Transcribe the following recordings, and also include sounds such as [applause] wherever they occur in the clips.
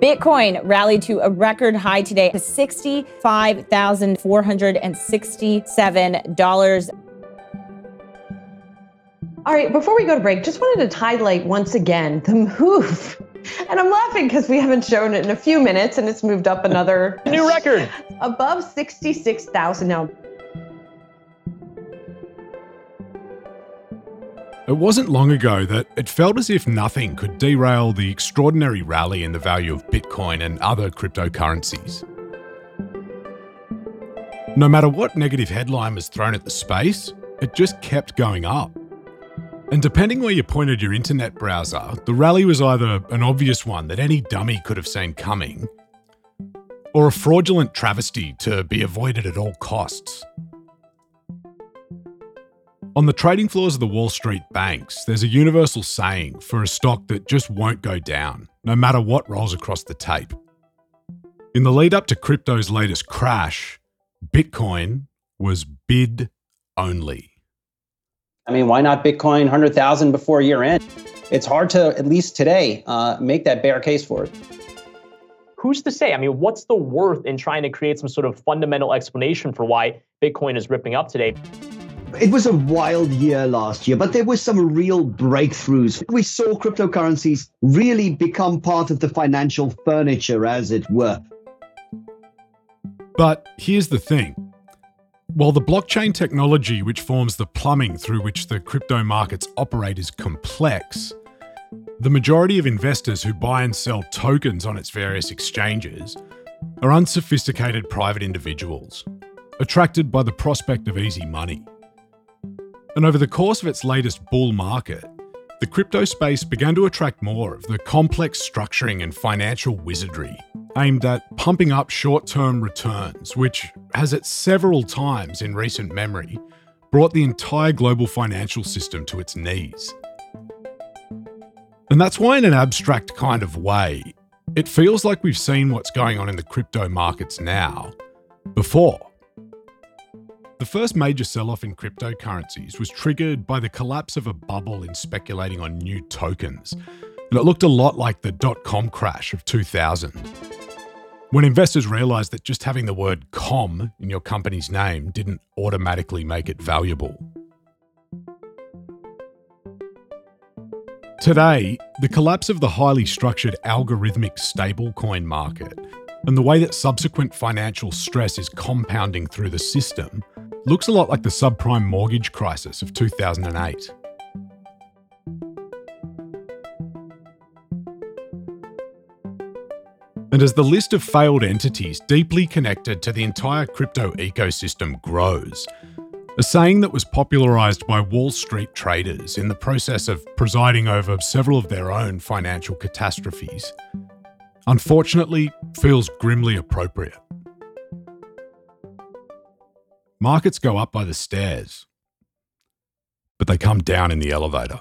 Bitcoin rallied to a record high today to $65,467. All right, before we go to break, just wanted to highlight once again the move. [laughs] And I'm laughing because we haven't shown it in a few minutes and it's moved up another [laughs] new record [laughs] above 66,000 now. It wasn't long ago that it felt as if nothing could derail the extraordinary rally in the value of Bitcoin and other cryptocurrencies. No matter what negative headline was thrown at the space, it just kept going up. And depending where you pointed your internet browser, the rally was either an obvious one that any dummy could have seen coming, or a fraudulent travesty to be avoided at all costs. On the trading floors of the Wall Street banks, there's a universal saying for a stock that just won't go down, no matter what rolls across the tape. In the lead up to crypto's latest crash, Bitcoin was bid only. I mean, why not Bitcoin 100,000 before year end? It's hard to, at least today, uh, make that bear case for it. Who's to say? I mean, what's the worth in trying to create some sort of fundamental explanation for why Bitcoin is ripping up today? It was a wild year last year, but there were some real breakthroughs. We saw cryptocurrencies really become part of the financial furniture, as it were. But here's the thing while the blockchain technology, which forms the plumbing through which the crypto markets operate, is complex, the majority of investors who buy and sell tokens on its various exchanges are unsophisticated private individuals, attracted by the prospect of easy money. And over the course of its latest bull market, the crypto space began to attract more of the complex structuring and financial wizardry aimed at pumping up short term returns, which has at several times in recent memory brought the entire global financial system to its knees. And that's why, in an abstract kind of way, it feels like we've seen what's going on in the crypto markets now before. The first major sell off in cryptocurrencies was triggered by the collapse of a bubble in speculating on new tokens, and it looked a lot like the dot com crash of 2000. When investors realized that just having the word com in your company's name didn't automatically make it valuable. Today, the collapse of the highly structured algorithmic stablecoin market and the way that subsequent financial stress is compounding through the system looks a lot like the subprime mortgage crisis of 2008. And as the list of failed entities deeply connected to the entire crypto ecosystem grows, a saying that was popularized by Wall Street traders in the process of presiding over several of their own financial catastrophes, unfortunately feels grimly appropriate. Markets go up by the stairs, but they come down in the elevator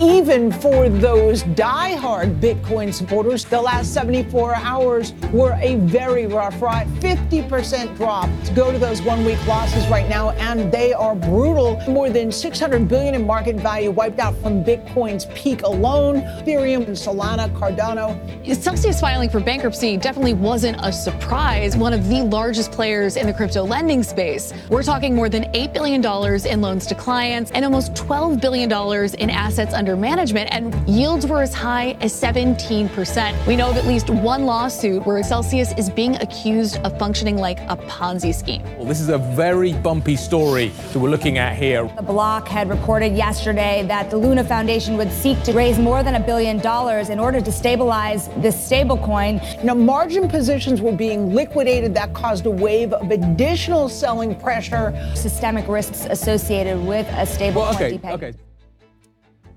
even for those die-hard Bitcoin supporters, the last 74 hours were a very rough ride. 50% drop go to those one-week losses right now, and they are brutal. More than 600 billion in market value wiped out from Bitcoin's peak alone. Ethereum, and Solana, Cardano. Celsius filing for bankruptcy definitely wasn't a surprise. One of the largest players in the crypto lending space. We're talking more than $8 billion in loans to clients and almost $12 billion in assets under under management, and yields were as high as 17%. We know of at least one lawsuit where Celsius is being accused of functioning like a Ponzi scheme. Well, this is a very bumpy story that we're looking at here. The block had reported yesterday that the Luna Foundation would seek to raise more than a billion dollars in order to stabilize this stablecoin. Now, margin positions were being liquidated. That caused a wave of additional selling pressure. Systemic risks associated with a stablecoin. Well, okay, okay.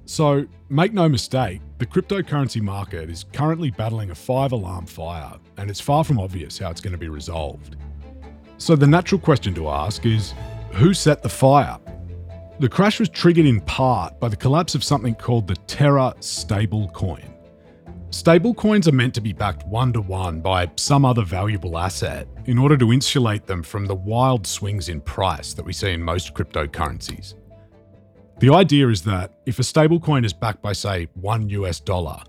So, make no mistake, the cryptocurrency market is currently battling a five alarm fire, and it's far from obvious how it's going to be resolved. So, the natural question to ask is who set the fire? The crash was triggered in part by the collapse of something called the Terra stablecoin. Stablecoins are meant to be backed one to one by some other valuable asset in order to insulate them from the wild swings in price that we see in most cryptocurrencies. The idea is that if a stablecoin is backed by, say, one US dollar,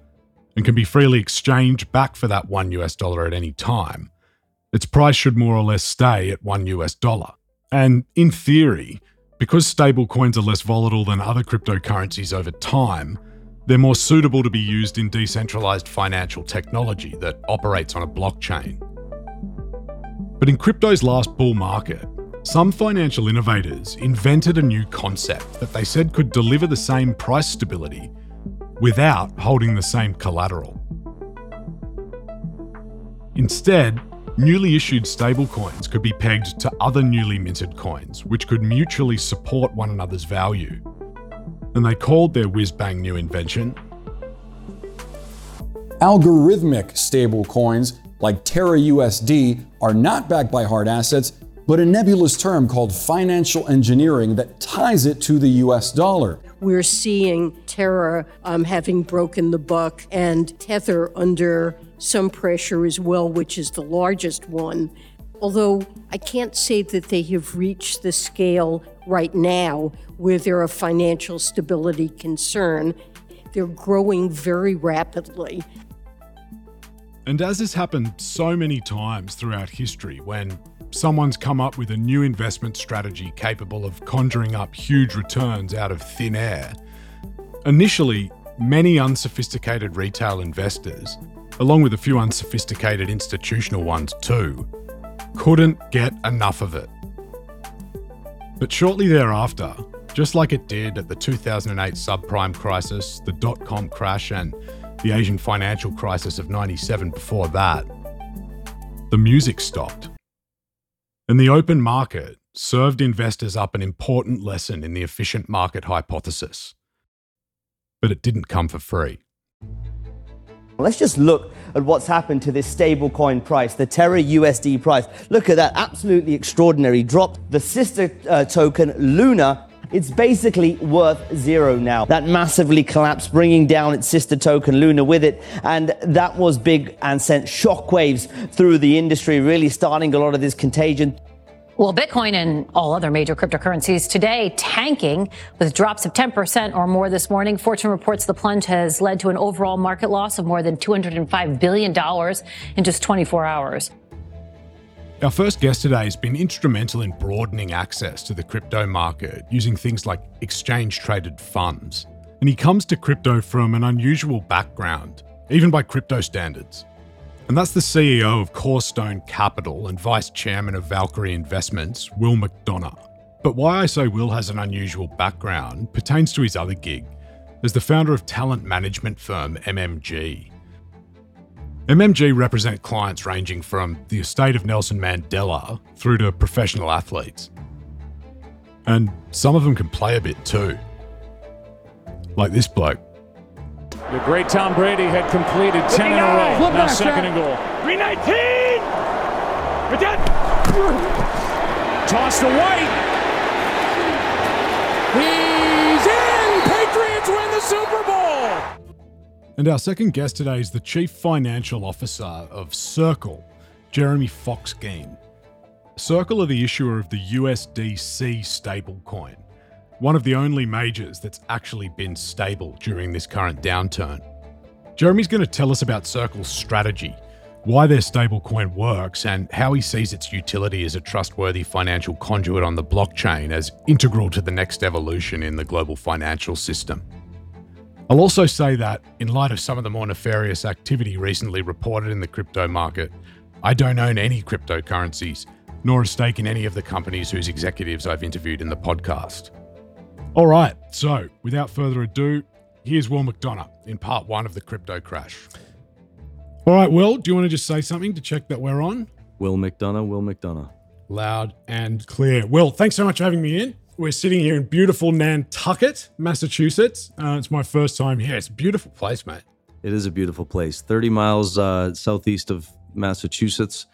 and can be freely exchanged back for that 1 US dollar at any time, its price should more or less stay at 1 US dollar. And in theory, because stablecoins are less volatile than other cryptocurrencies over time, they're more suitable to be used in decentralized financial technology that operates on a blockchain. But in crypto's last bull market, some financial innovators invented a new concept that they said could deliver the same price stability without holding the same collateral. Instead, newly issued stablecoins could be pegged to other newly minted coins, which could mutually support one another's value. And they called their whiz bang new invention Algorithmic stablecoins like Terra USD are not backed by hard assets, but a nebulous term called financial engineering that ties it to the US dollar. We're seeing Terra um, having broken the buck and Tether under some pressure as well, which is the largest one. Although I can't say that they have reached the scale right now where they're a financial stability concern. They're growing very rapidly. And as has happened so many times throughout history, when someone's come up with a new investment strategy capable of conjuring up huge returns out of thin air, initially, many unsophisticated retail investors, along with a few unsophisticated institutional ones too, couldn't get enough of it. But shortly thereafter, just like it did at the 2008 subprime crisis, the dot com crash, and the Asian financial crisis of 97 before that, the music stopped. And the open market served investors up an important lesson in the efficient market hypothesis. But it didn't come for free. Let's just look at what's happened to this stablecoin price, the Terra USD price. Look at that absolutely extraordinary drop. The sister uh, token, Luna, it's basically worth zero now. That massively collapsed, bringing down its sister token Luna with it. And that was big and sent shockwaves through the industry, really starting a lot of this contagion. Well, Bitcoin and all other major cryptocurrencies today tanking with drops of 10% or more this morning. Fortune reports the plunge has led to an overall market loss of more than $205 billion in just 24 hours. Our first guest today has been instrumental in broadening access to the crypto market using things like exchange traded funds. And he comes to crypto from an unusual background, even by crypto standards. And that's the CEO of Corestone Capital and Vice Chairman of Valkyrie Investments, Will McDonough. But why I say Will has an unusual background pertains to his other gig as the founder of talent management firm MMG. MMG represent clients ranging from the estate of Nelson Mandela through to professional athletes. And some of them can play a bit too. Like this bloke. The great Tom Brady had completed 10 in a row. Now second and goal. 319! Toss to White. He's in! Patriots win the Super Bowl! And our second guest today is the Chief Financial Officer of Circle, Jeremy Fox-Geen. Circle are the issuer of the USDC stablecoin, one of the only majors that's actually been stable during this current downturn. Jeremy's going to tell us about Circle's strategy, why their stablecoin works, and how he sees its utility as a trustworthy financial conduit on the blockchain as integral to the next evolution in the global financial system. I'll also say that, in light of some of the more nefarious activity recently reported in the crypto market, I don't own any cryptocurrencies, nor a stake in any of the companies whose executives I've interviewed in the podcast. All right, so without further ado, here's Will McDonough in part one of the crypto crash. All right, Will, do you want to just say something to check that we're on? Will McDonough, Will McDonough. Loud and clear. Will, thanks so much for having me in. We're sitting here in beautiful Nantucket, Massachusetts. Uh, it's my first time here. It's a beautiful place, mate. It is a beautiful place. 30 miles uh, southeast of Massachusetts.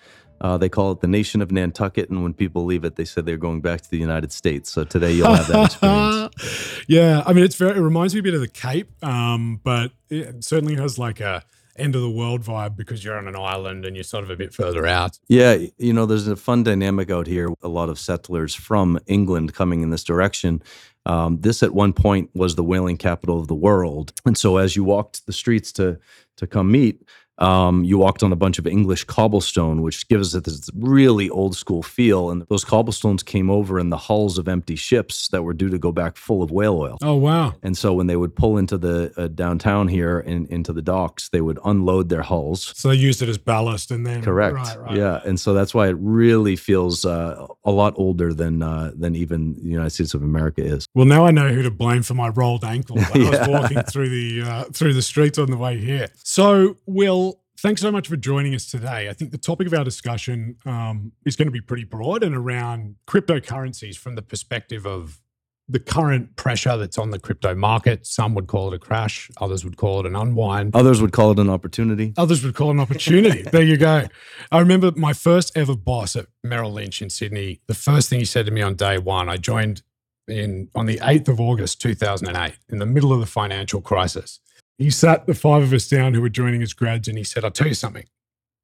Uh, they call it the nation of Nantucket, and when people leave it, they say they're going back to the United States. So today you'll have that experience. [laughs] yeah, I mean, it's very. It reminds me a bit of the Cape, um, but it certainly has like a end of the world vibe because you're on an island and you're sort of a bit further out. Yeah, you know, there's a fun dynamic out here. A lot of settlers from England coming in this direction. Um, this at one point was the whaling capital of the world, and so as you walked the streets to to come meet, um, you walked on a bunch of English cobblestone, which gives it this really old school feel. And those cobblestones came over in the hulls of empty ships that were due to go back full of whale oil. Oh, wow. And so when they would pull into the uh, downtown here and into the docks, they would unload their hulls. So they used it as ballast and then. Correct. Right, right. Yeah, and so that's why it really feels uh, a lot older than uh, than even the United States of America is. Well, now I know who to blame for my rolled ankle. I was [laughs] walking through the uh, through the streets on the way here. So, Will, thanks so much for joining us today. I think the topic of our discussion um, is going to be pretty broad and around cryptocurrencies from the perspective of the current pressure that's on the crypto market. Some would call it a crash, others would call it an unwind. Others would call it an opportunity. Others would call it an opportunity. [laughs] there you go. I remember my first ever boss at Merrill Lynch in Sydney. The first thing he said to me on day one, I joined in on the 8th of August 2008, in the middle of the financial crisis. He sat the five of us down who were joining as grads and he said, I'll tell you something.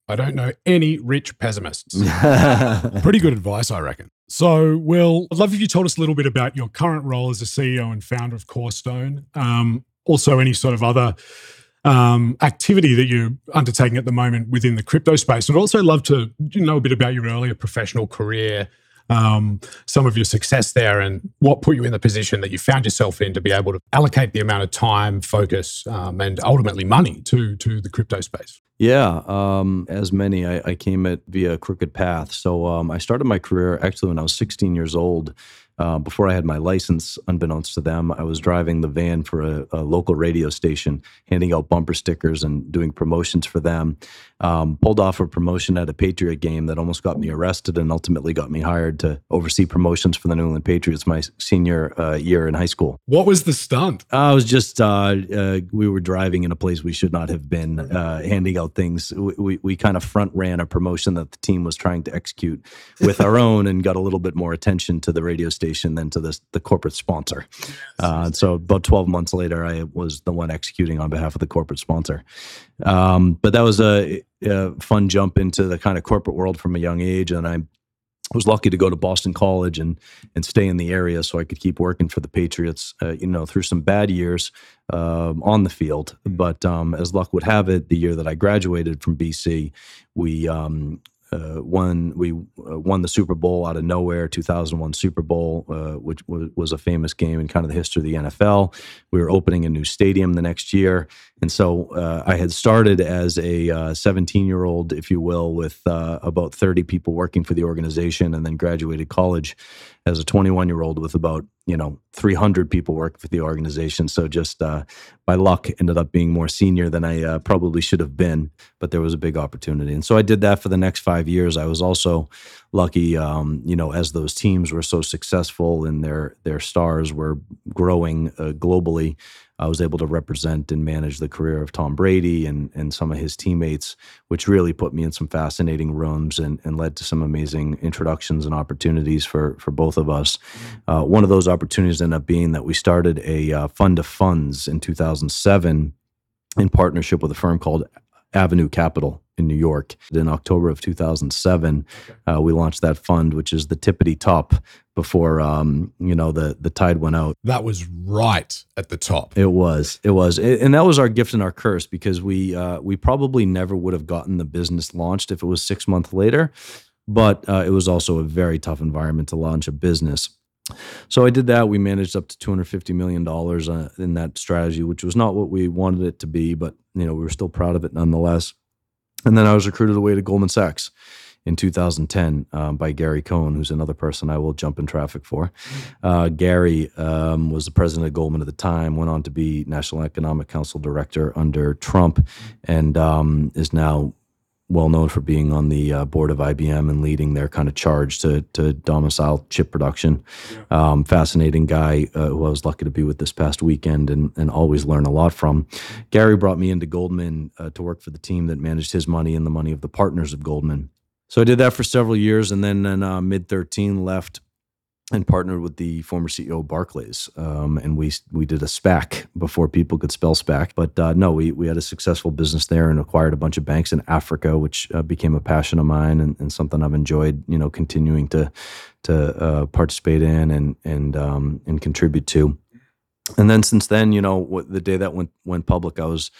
I don't know any rich pessimists. [laughs] Pretty good advice, I reckon. So, Will, I'd love if you told us a little bit about your current role as a CEO and founder of Corestone. Um, also, any sort of other um, activity that you're undertaking at the moment within the crypto space. I'd also love to know a bit about your earlier professional career, um, some of your success there, and what put you in the position that you found yourself in to be able to allocate the amount of time, focus, um, and ultimately money to to the crypto space. Yeah, um, as many, I, I came at via a crooked path. So um, I started my career actually when I was 16 years old. Uh, before I had my license, unbeknownst to them, I was driving the van for a, a local radio station, handing out bumper stickers and doing promotions for them. Um, pulled off a promotion at a Patriot game that almost got me arrested and ultimately got me hired to oversee promotions for the New England Patriots my senior uh, year in high school. What was the stunt? I was just uh, uh, we were driving in a place we should not have been, uh, handing out things. We, we, we kind of front ran a promotion that the team was trying to execute with our [laughs] own, and got a little bit more attention to the radio station than to this the corporate sponsor. Uh, so about twelve months later, I was the one executing on behalf of the corporate sponsor. Um, but that was a, a fun jump into the kind of corporate world from a young age, and I was lucky to go to Boston College and and stay in the area so I could keep working for the Patriots. Uh, you know, through some bad years um, on the field, but um, as luck would have it, the year that I graduated from BC, we. Um, uh, won we uh, won the Super Bowl out of nowhere, 2001 Super Bowl, uh, which was, was a famous game in kind of the history of the NFL. We were opening a new stadium the next year, and so uh, I had started as a 17 year old, if you will, with uh, about 30 people working for the organization, and then graduated college as a 21 year old with about you know 300 people working for the organization. So just uh, by luck, ended up being more senior than I uh, probably should have been. But there was a big opportunity, and so I did that for the next five years. I was also lucky, um, you know, as those teams were so successful and their their stars were growing uh, globally. I was able to represent and manage the career of Tom Brady and and some of his teammates, which really put me in some fascinating rooms and, and led to some amazing introductions and opportunities for for both of us. Uh, one of those opportunities ended up being that we started a uh, fund of funds in 2007 in partnership with a firm called Avenue Capital in New York. In October of 2007, uh, we launched that fund, which is the tippity top before um, you know the the tide went out. That was right at the top. It was, it was, It- and that was our gift and our curse because we uh, we probably never would have gotten the business launched if it was six months later. But uh, it was also a very tough environment to launch a business. So I did that. We managed up to two hundred fifty million dollars uh, in that strategy, which was not what we wanted it to be, but you know we were still proud of it nonetheless. And then I was recruited away to Goldman Sachs in 2010 um, by Gary Cohn, who's another person I will jump in traffic for. Uh, Gary um, was the president of Goldman at the time, went on to be National Economic Council director under Trump, and um, is now well known for being on the uh, board of IBM and leading their kind of charge to to domicile chip production. Um, fascinating guy uh, who I was lucky to be with this past weekend and and always learn a lot from. Gary brought me into Goldman uh, to work for the team that managed his money and the money of the partners of Goldman. So I did that for several years, and then in uh, mid thirteen left and partnered with the former CEO of Barclays, um, and we we did a SPAC before people could spell SPAC. But uh, no, we we had a successful business there and acquired a bunch of banks in Africa, which uh, became a passion of mine and, and, something I've enjoyed, you know, continuing to to uh, participate in and and um, and contribute to. And then since then, you know, the day that went went public, I was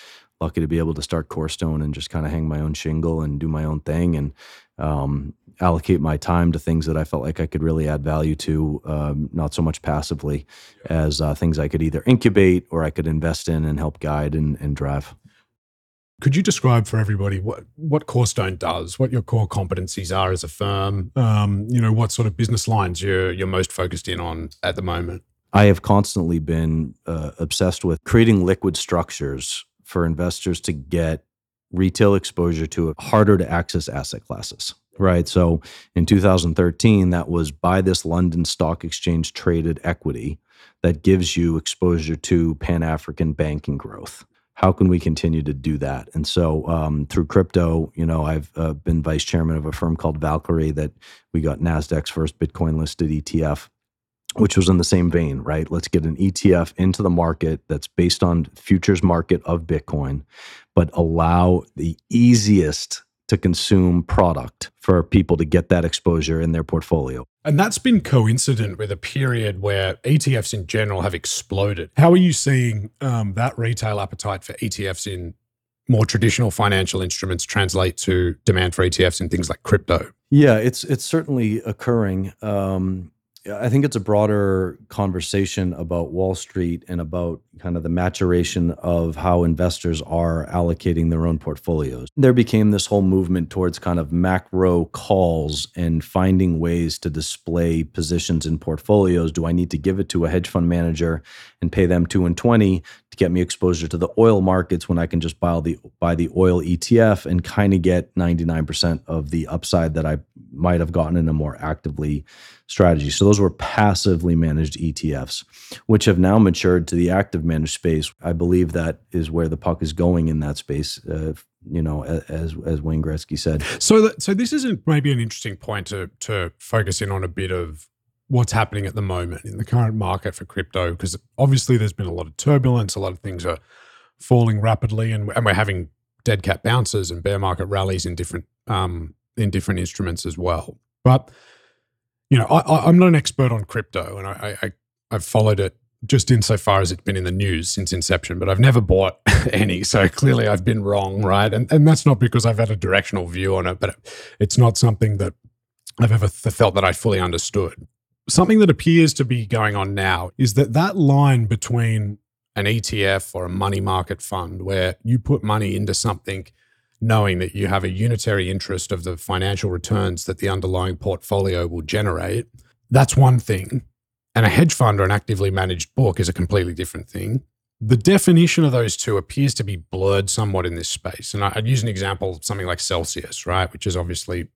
lucky to be able to start Corestone and just kind of hang my own shingle and do my own thing and um, allocate my time to things that I felt like I could really add value to, um, not so much passively as uh, things I could either incubate or I could invest in and help guide and, and drive. Could you describe for everybody what, what Corestone does, what your core competencies are as a firm, um, you know, what sort of business lines you're, you're most focused in on at the moment? I have constantly been uh, obsessed with creating liquid structures for investors to get retail exposure to harder to access asset classes right? So in 2013, that was buy this London Stock Exchange traded equity that gives you exposure to Pan African banking growth. How can we continue to do that? And so um, through crypto, you know, I've uh, been vice chairman of a firm called Valkyrie that we got NASDAQ's first Bitcoin listed ETF which was in the same vein, right? Let's get an ETF into the market that's based on futures market of Bitcoin, but allow the easiest to consume product for people to get that exposure in their portfolio. And that's been coincident with a period where ETFs in general have exploded. How are you seeing um, that retail appetite for ETFs in more traditional financial instruments translate to demand for ETFs in things like crypto? Yeah, it's it's certainly occurring. Um, I think it's a broader conversation about Wall Street and about kind of the maturation of how investors are allocating their own portfolios. There became this whole movement towards kind of macro calls and finding ways to display positions in portfolios. Do I need to give it to a hedge fund manager and pay them 2 and 20 to get me exposure to the oil markets when I can just buy the buy the oil ETF and kind of get 99% of the upside that I might have gotten in a more actively strategy. So those were passively managed ETFs, which have now matured to the active managed space. I believe that is where the puck is going in that space. Uh, you know, as as Wayne Gretzky said. So, that, so this isn't maybe an interesting point to to focus in on a bit of what's happening at the moment in the current market for crypto, because obviously there's been a lot of turbulence, a lot of things are falling rapidly, and, and we're having dead cat bounces and bear market rallies in different um, in different instruments as well. But you know, I, am not an expert on crypto, and I, I I've followed it just insofar as it's been in the news since inception, but I've never bought [laughs] any. So clearly I've been wrong, right? And and that's not because I've had a directional view on it, but it's not something that I've ever th- felt that I fully understood. Something that appears to be going on now is that that line between an ETF or a money market fund where you put money into something knowing that you have a unitary interest of the financial returns that the underlying portfolio will generate, that's one thing. And a hedge fund or an actively managed book is a completely different thing. The definition of those two appears to be blurred somewhat in this space. And I'd use an example, something like Celsius, right, which is obviously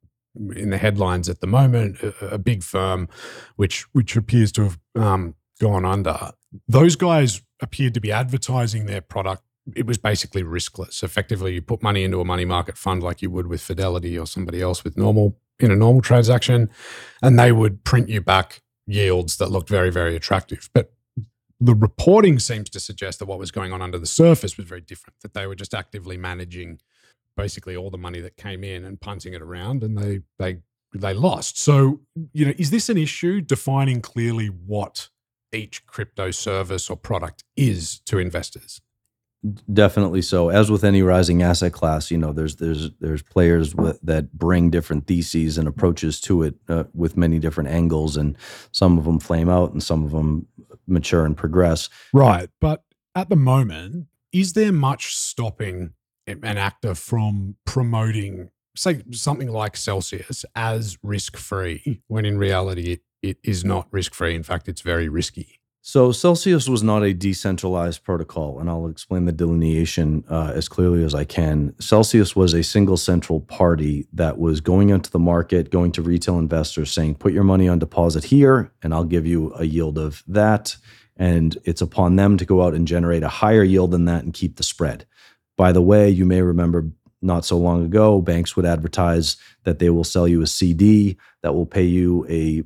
in the headlines at the moment, a, big firm which which appears to have um, gone under. Those guys appeared to be advertising their product it was basically riskless. Effectively, you put money into a money market fund like you would with Fidelity or somebody else with normal in a normal transaction, and they would print you back yields that looked very, very attractive. But the reporting seems to suggest that what was going on under the surface was very different, that they were just actively managing basically all the money that came in and punting it around and they they they lost. So, you know, is this an issue defining clearly what each crypto service or product is to investors? Definitely so. As with any rising asset class, you know, there's there's there's players with, that bring different theses and approaches to it uh, with many different angles, and some of them flame out, and some of them mature and progress. Right, but at the moment, is there much stopping an actor from promoting, say, something like Celsius as risk free, when in reality it, it is not risk free. In fact, it's very risky. So Celsius was not a decentralized protocol, and I'll explain the delineation uh, as clearly as I can. Celsius was a single central party that was going into the market, going to retail investors, saying, "Put your money on deposit here, and I'll give you a yield of that." And it's upon them to go out and generate a higher yield than that and keep the spread. By the way, you may remember not so long ago, banks would advertise that they will sell you a CD that will pay you a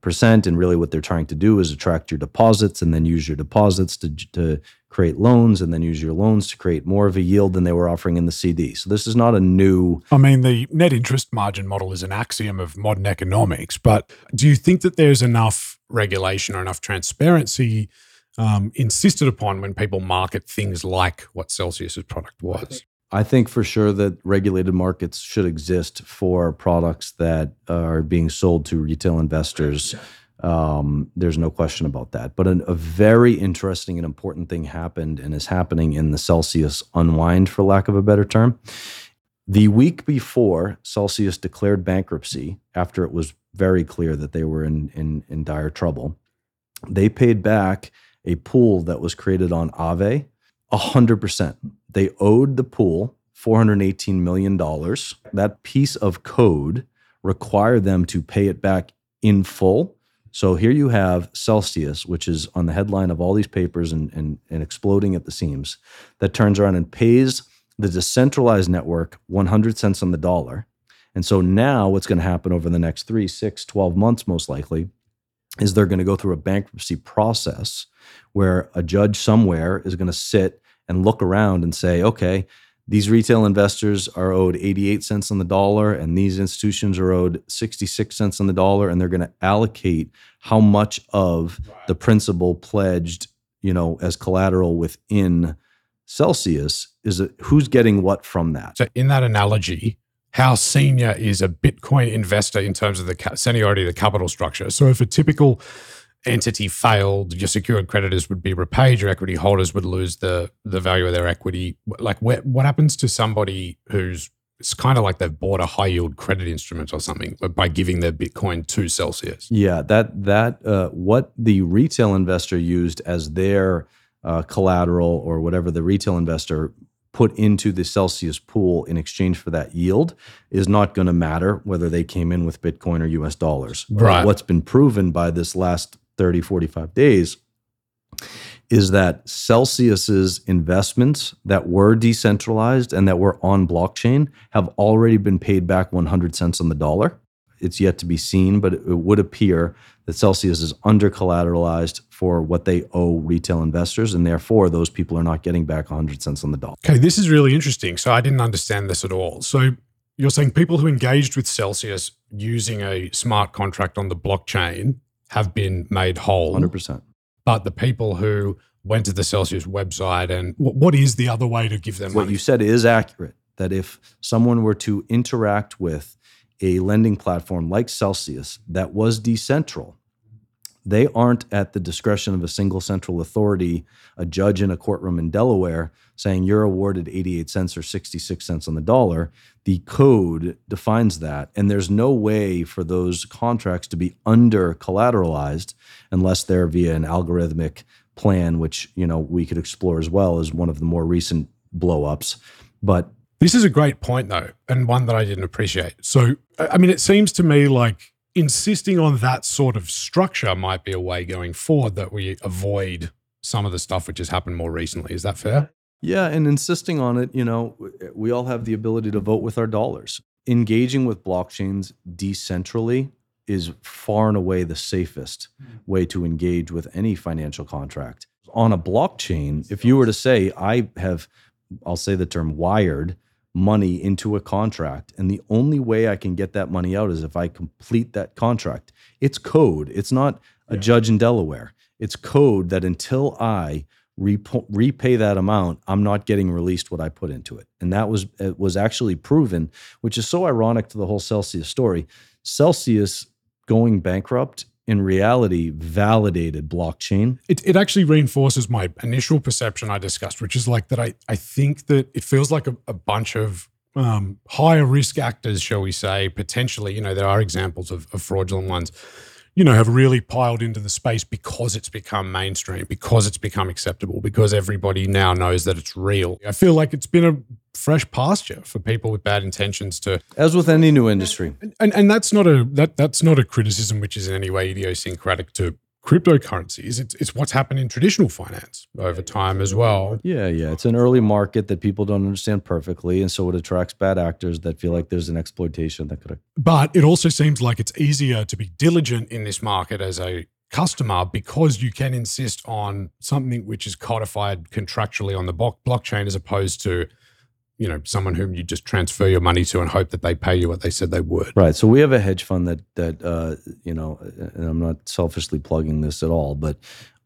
percent, and really what they're trying to do is attract your deposits and then use your deposits to to create loans and then use your loans to create more of a yield than they were offering in the CD. So this is not a new. I mean, the net interest margin model is an axiom of modern economics, but do you think that there's enough regulation or enough transparency um, insisted upon when people market things like what Celsius's product was? I think for sure that regulated markets should exist for products that are being sold to retail investors. Um, there's no question about that. But an, a very interesting and important thing happened and is happening in the Celsius unwind, for lack of a better term. The week before Celsius declared bankruptcy, after it was very clear that they were in, in, in dire trouble, they paid back a pool that was created on Aave 100%. They owed the pool $418 million. That piece of code required them to pay it back in full. So here you have Celsius, which is on the headline of all these papers and, and, and exploding at the seams, that turns around and pays the decentralized network 100 cents on the dollar. And so now what's going to happen over the next three, six, 12 months, most likely, is they're going to go through a bankruptcy process where a judge somewhere is going to sit and look around and say, okay, these retail investors are owed 88 cents on the dollar and these institutions are owed 66 cents on the dollar and they're going to allocate how much of the principal pledged you know as collateral within celsius is it who's getting what from that? So in that analogy how senior is a bitcoin investor in terms of the seniority of the capital structure? So if a typical entity failed, your secured creditors would be repaid, your equity holders would lose the the value of their equity. Like, where, what happens to somebody who's it's kind of like they've bought a high yield credit instrument or something by giving their Bitcoin to Celsius. Yeah, that that uh, what the retail investor used as their uh, collateral or whatever the retail investor put into the Celsius pool in exchange for that yield is not going to matter whether they came in with Bitcoin or US dollars. Right. What's been proven by this last 30, 45 days is that Celsius's investments that were decentralized and that were on blockchain have already been paid back 100 cents on the dollar. It's yet to be seen, but it would appear that Celsius is under collateralized for what they owe retail investors, and therefore those people are not getting back 100 cents on the dollar. Okay, this is really interesting. So I didn't understand this at all. So you're saying people who engaged with Celsius using a smart contract on the blockchain have been made whole. 100%. But the people who went to the Celsius website and what is the other way to give them What money? you said is accurate that if someone were to interact with a lending platform like Celsius that was decentral, they aren't at the discretion of a single central authority, a judge in a courtroom in Delaware saying you're awarded 88 cents or 66 cents on the dollar. The code defines that. And there's no way for those contracts to be under collateralized unless they're via an algorithmic plan, which, you know, we could explore as well as one of the more recent blowups. But This is a great point, though, and one that I didn't appreciate. So, I mean, it seems to me like insisting on that sort of structure might be a way going forward that we avoid some of the stuff which has happened more recently. Is that fair? Yeah, and insisting on it, you know, we all have the ability to vote with our dollars. Engaging with blockchains decentrally is far and away the safest hmm. way to engage with any financial contract. On a blockchain, if you were to say, I have, I'll say the term wired money into a contract, and the only way I can get that money out is if I complete that contract. It's code, it's not a judge in Delaware. It's code that until I repo- repay that amount, I'm not getting released what I put into it. And that was it was actually proven, which is so ironic to the whole Celsius story. Celsius going bankrupt in reality validated blockchain. It, it actually reinforces my initial perception I discussed, which is like that I, I think that it feels like a, a bunch of um, higher risk actors, shall we say, potentially, you know, there are examples of, of fraudulent ones, you know, have really piled into the space because it's become mainstream, because it's become acceptable, because everybody now knows that it's real. I feel like it's been a fresh pasture for people with bad intentions to As with any new industry. and and that's not a that that's not a criticism which is in any way idiosyncratic to cryptocurrencies, it's, it's what's happened in traditional finance over time as well. Yeah, yeah. It's an early market that people don't understand perfectly. And so it attracts bad actors that feel like there's an exploitation that could But it also seems like it's easier to be diligent in this market as a customer because you can insist on something which is codified contractually on the blockchain as opposed to you know someone whom you just transfer your money to and hope that they pay you what they said they would. Right. So we have a hedge fund that that uh, you know, and I'm not selfishly plugging this at all, but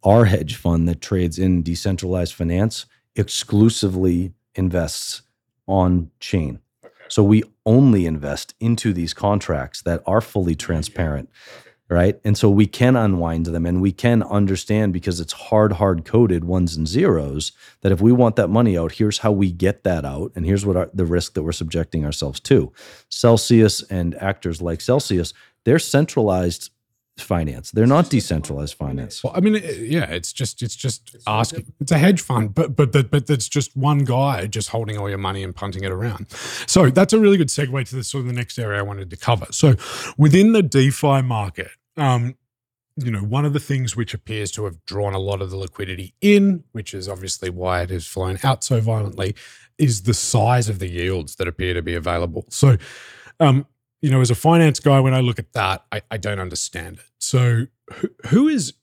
our hedge fund that trades in decentralized finance exclusively invests on chain. So we only invest into these contracts that are fully transparent right? And so we can unwind them and we can understand because it's hard, hard coded ones and zeros that if we want that money out, here's how we get that out. And here's what our, the risk that we're subjecting ourselves to. Celsius and actors like Celsius, they're centralized finance. They're not decentralized finance. Well, I mean, yeah, it's just it's just asking. It's a hedge fund, but but but but it's just one guy just holding all your money and punting it around. So that's a really good segue to the sort of the next area I wanted to cover. So within the DeFi market, um, you know, one of the things which appears to have drawn a lot of the liquidity in, which is obviously why it has flown out so violently, is the size of the yields that appear to be available. So, um, you know, as a finance guy, when I look at that, I, I don't understand it. So, who, who is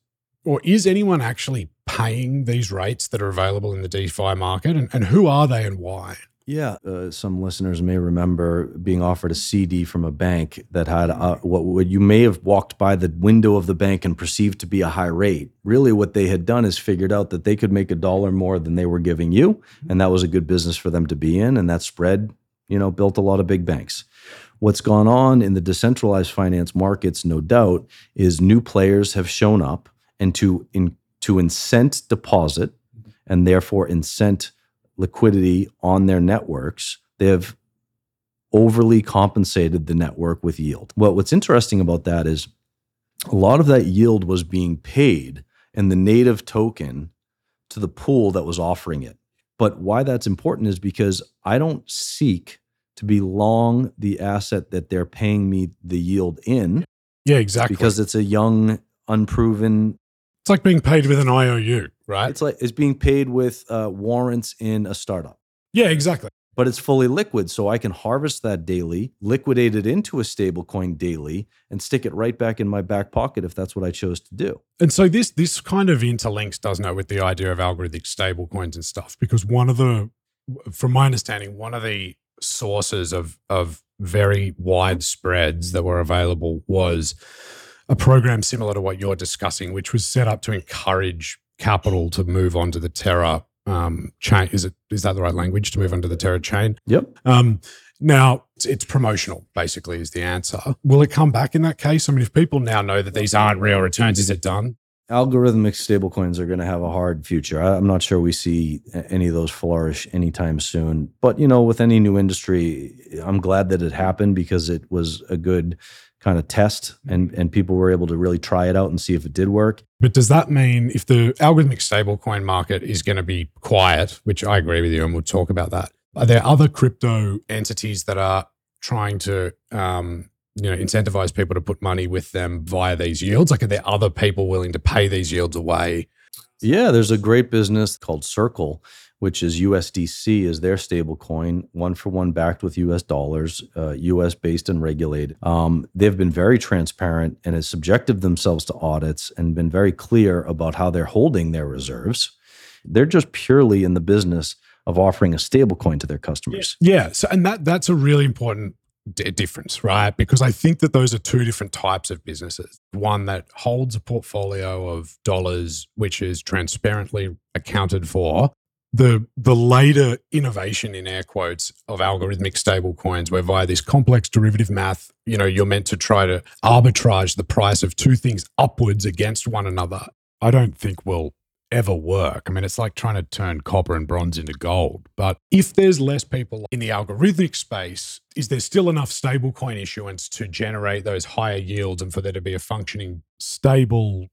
or is anyone actually paying these rates that are available in the DeFi market, and, and who are they and why? Yeah, uh, some listeners may remember being offered a CD from a bank that had uh, what, what you may have walked by the window of the bank and perceived to be a high rate. Really, what they had done is figured out that they could make a dollar more than they were giving you, and that was a good business for them to be in, and that spread, you know, built a lot of big banks. What's gone on in the decentralized finance markets, no doubt, is new players have shown up, and to in, to incent deposit, and therefore incent liquidity on their networks, they have overly compensated the network with yield. Well, what's interesting about that is a lot of that yield was being paid in the native token to the pool that was offering it. But why that's important is because I don't seek to be long the asset that they're paying me the yield in. Yeah, exactly. Because it's a young, unproven it's like being paid with an IOU, right? It's like it's being paid with uh, warrants in a startup. Yeah, exactly. But it's fully liquid, so I can harvest that daily, liquidate it into a stable coin daily, and stick it right back in my back pocket if that's what I chose to do. And so this this kind of interlinks, doesn't it, with the idea of algorithmic stable coins and stuff? Because one of the, from my understanding, one of the sources of of very wide spreads that were available was a program similar to what you're discussing, which was set up to encourage capital to move onto the Terra um, chain. Is it is that the right language to move onto the Terra chain? Yep. Um, now it's, it's, promotional, basically, is the answer. Will it come back in that case? I mean, if people now know that these aren't real returns, is it done? Algorithmic stablecoins are going to have a hard future. I'm not sure we see any of those flourish anytime soon. But you know, with any new industry, I'm glad that it happened because it was a good kind of test and and people were able to really try it out and see if it did work. But does that mean if the algorithmic stablecoin market is going to be quiet, which I agree with you, and we'll talk about that, are there other crypto entities that are trying to um, you know incentivize people to put money with them via these yields? Like, are there other people willing to pay these yields away? Yeah, there's a great business called Circle which is USDC, is their stable coin, one for one backed with US dollars, uh, US based and regulated. Um, they've been very transparent and has subjected themselves to audits and been very clear about how they're holding their reserves. They're just purely in the business of offering a stable coin to their customers. Yeah. So, and that that's a really important d- difference, right? Because I think that those are two different types of businesses. One that holds a portfolio of dollars, which is transparently accounted for, the the later innovation in air quotes of algorithmic stable coins where via this complex derivative math you know you're meant to try to arbitrage the price of two things upwards against one another i don't think will ever work i mean it's like trying to turn copper and bronze into gold but if there's less people in the algorithmic space is there still enough stablecoin issuance to generate those higher yields and for there to be a functioning stable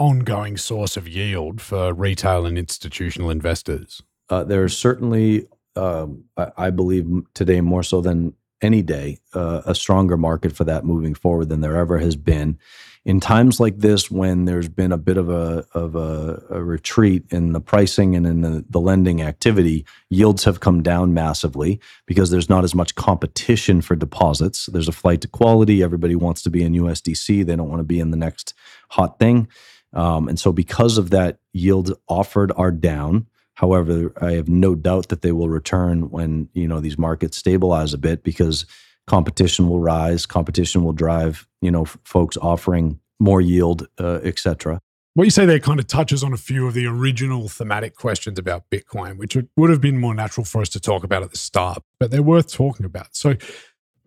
ongoing source of yield for retail and institutional investors? Uh, there is certainly, um, I, I, believe today more so than any day, uh, a stronger market for that moving forward than there ever has been. In times like this, when there's been a bit of a of a, a retreat in the pricing and in the, the lending activity, yields have come down massively because there's not as much competition for deposits. There's a flight to quality. Everybody wants to be in USDC. They don't want to be in the next hot thing. Um, and so, because of that, yields offered are down. However, I have no doubt that they will return when you know these markets stabilize a bit because competition will rise competition will drive you know f- folks offering more yield uh, etc What you say there kind of touches on a few of the original thematic questions about Bitcoin, which would- would have been more natural for us to talk about at the start, but they're worth talking about. So,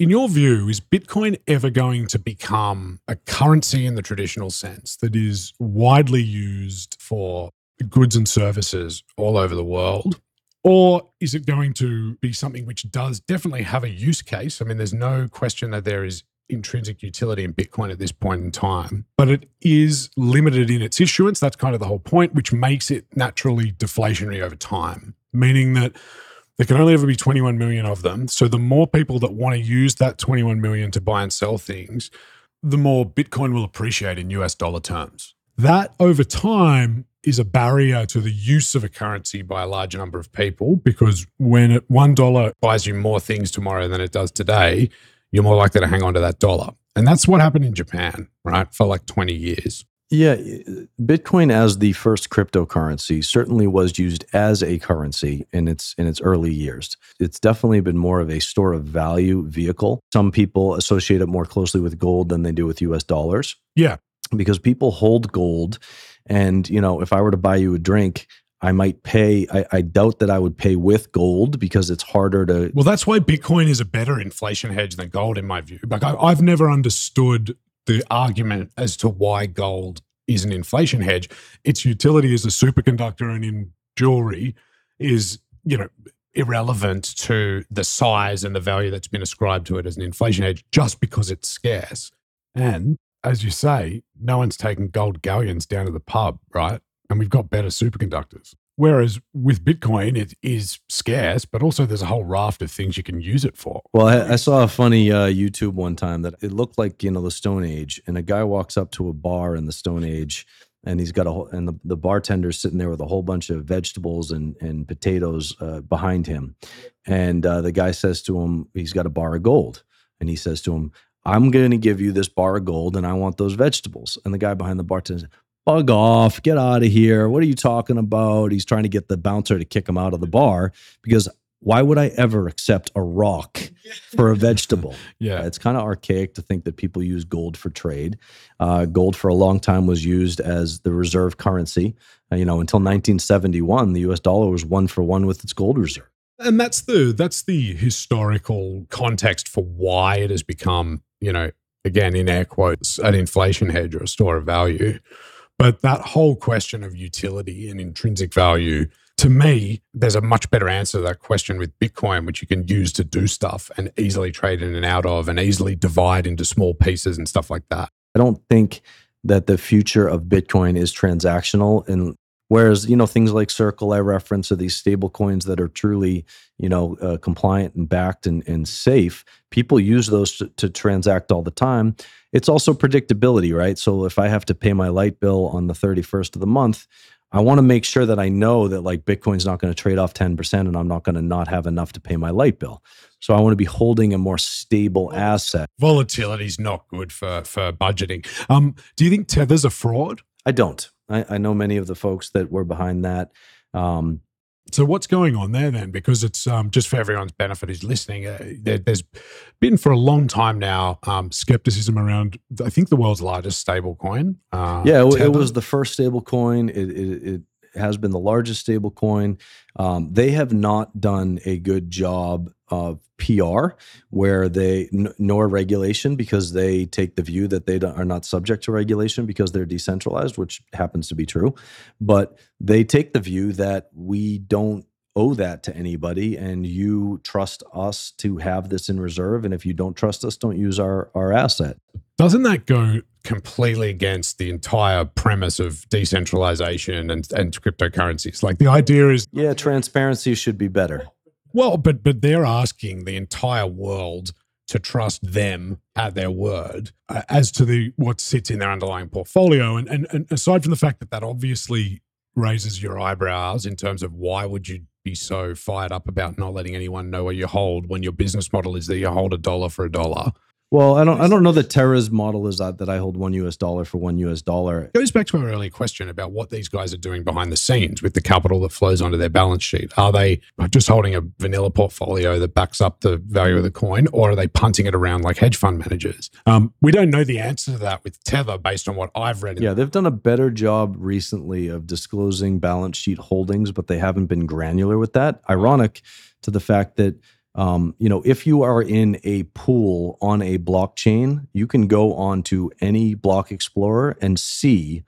in your view, is Bitcoin ever going to become a currency in the traditional sense that is widely used for goods and services all over the world? Or is it going to be something which does definitely have a use case? I mean, there's no question that there is intrinsic utility in Bitcoin at this point in time, but it is limited in its issuance. That's kind of the whole point, which makes it naturally deflationary over time, meaning that there can only ever be 21 million of them. So the more people that want to use that 21 million to buy and sell things, the more Bitcoin will appreciate in US dollar terms. That over time is a barrier to the use of a currency by a large number of people because when $1 buys you more things tomorrow than it does today, you're more likely to hang on to that dollar. And that's what happened in Japan, right? For like 20 years. yeah bitcoin as the first cryptocurrency certainly was used as a currency in its in its early years it's definitely been more of a store of value vehicle some people associate it more closely with gold than they do with us dollars Yeah. Because people hold gold and you know if i were to buy you a drink i might pay i, I doubt that i would pay with gold because it's harder to Well, that's why Bitcoin is a better inflation hedge than gold, in my view. Like, I, I've never understood the argument as to why gold is an inflation hedge. Its utility as a superconductor and in jewelry is, you know, irrelevant to the size and the value that's been ascribed to it as an inflation hedge just because it's scarce. And as you say, no one's taking gold galleons down to the pub, right? And we've got better superconductors. Whereas with Bitcoin, it is scarce, but also there's a whole raft of things you can use it for. Well, I, I saw a funny uh, YouTube one time that it looked like you know the Stone Age, and a guy walks up to a bar in the Stone Age, and he's got a whole, and the, the bartender's sitting there with a whole bunch of vegetables and and potatoes uh, behind him, and uh, the guy says to him, he's got a bar of gold, and he says to him, "I'm going to give you this bar of gold, and I want those vegetables." And the guy behind the bartender says, bug off, get out of here. What are you talking about? He's trying to get the bouncer to kick him out of the bar because why would I ever accept a rock for a vegetable? [laughs] Yeah. Uh, it's kind of archaic to think that people use gold for trade. Uh, gold for a long time was used as the reserve currency. Uh, you know, until 1971, the US dollar was one for one with its gold reserve. And that's the that's the historical context for why it has become, you know, again in air quotes, an inflation hedge or a store of value. But that whole question of utility and intrinsic value, to me, there's a much better answer to that question with Bitcoin, which you can use to do stuff and easily trade in and out of and easily divide into small pieces and stuff like that. I don't think that the future of Bitcoin is transactional. And whereas, you know, things like Circle I reference are these stable coins that are truly, you know, uh, compliant and backed and, and safe, people use those to, to transact all the time. It's also predictability, right? So if I have to pay my light bill on the 31st of the month, I want to make sure that I know that like Bitcoin's not going to trade off 10% and I'm not going to not have enough to pay my light bill. So I want to be holding a more stable asset. Volatility is not good for for budgeting. Um, do you think Tether's a fraud? I don't. I, I know many of the folks that were behind that. Um, So what's going on there then? Because it's um, just for everyone's benefit who's listening. Uh, there, there's been for a long time now um, skepticism around. I think the world's largest stable coin. Uh, yeah, it, it was the first stable coin. It, it, it has been the largest stable coin. Um, they have not done a good job of PR where they, n- nor regulation, because they take the view that they are not subject to regulation because they're decentralized, which happens to be true. But they take the view that we don't owe that to anybody and you trust us to have this in reserve. And if you don't trust us, don't use our, our asset. Doesn't that go completely against the entire premise of decentralization and, and cryptocurrencies? Like the idea is, Yeah, transparency should be better. Well, but but they're asking the entire world to trust them at their word uh, as to the what sits in their underlying portfolio. And, and and aside from the fact that that obviously raises your eyebrows in terms of why would you be so fired up about not letting anyone know what you hold when your business model is that you hold a dollar for a dollar. Well, I don't. I don't know that Terra's model is that that I hold one U.S. dollar for one U.S. dollar. It goes back to our earlier question about what these guys are doing behind the scenes with the capital that flows onto their balance sheet. Are they just holding a vanilla portfolio that backs up the value of the coin, or are they punting it around like hedge fund managers? Um, we don't know the answer to that with Tether based on what I've read. Yeah, they've done a better job recently of disclosing balance sheet holdings, but they haven't been granular with that. Ironic to the fact that um, you know, if you are in a pool on a blockchain, you can go on to any block explorer and see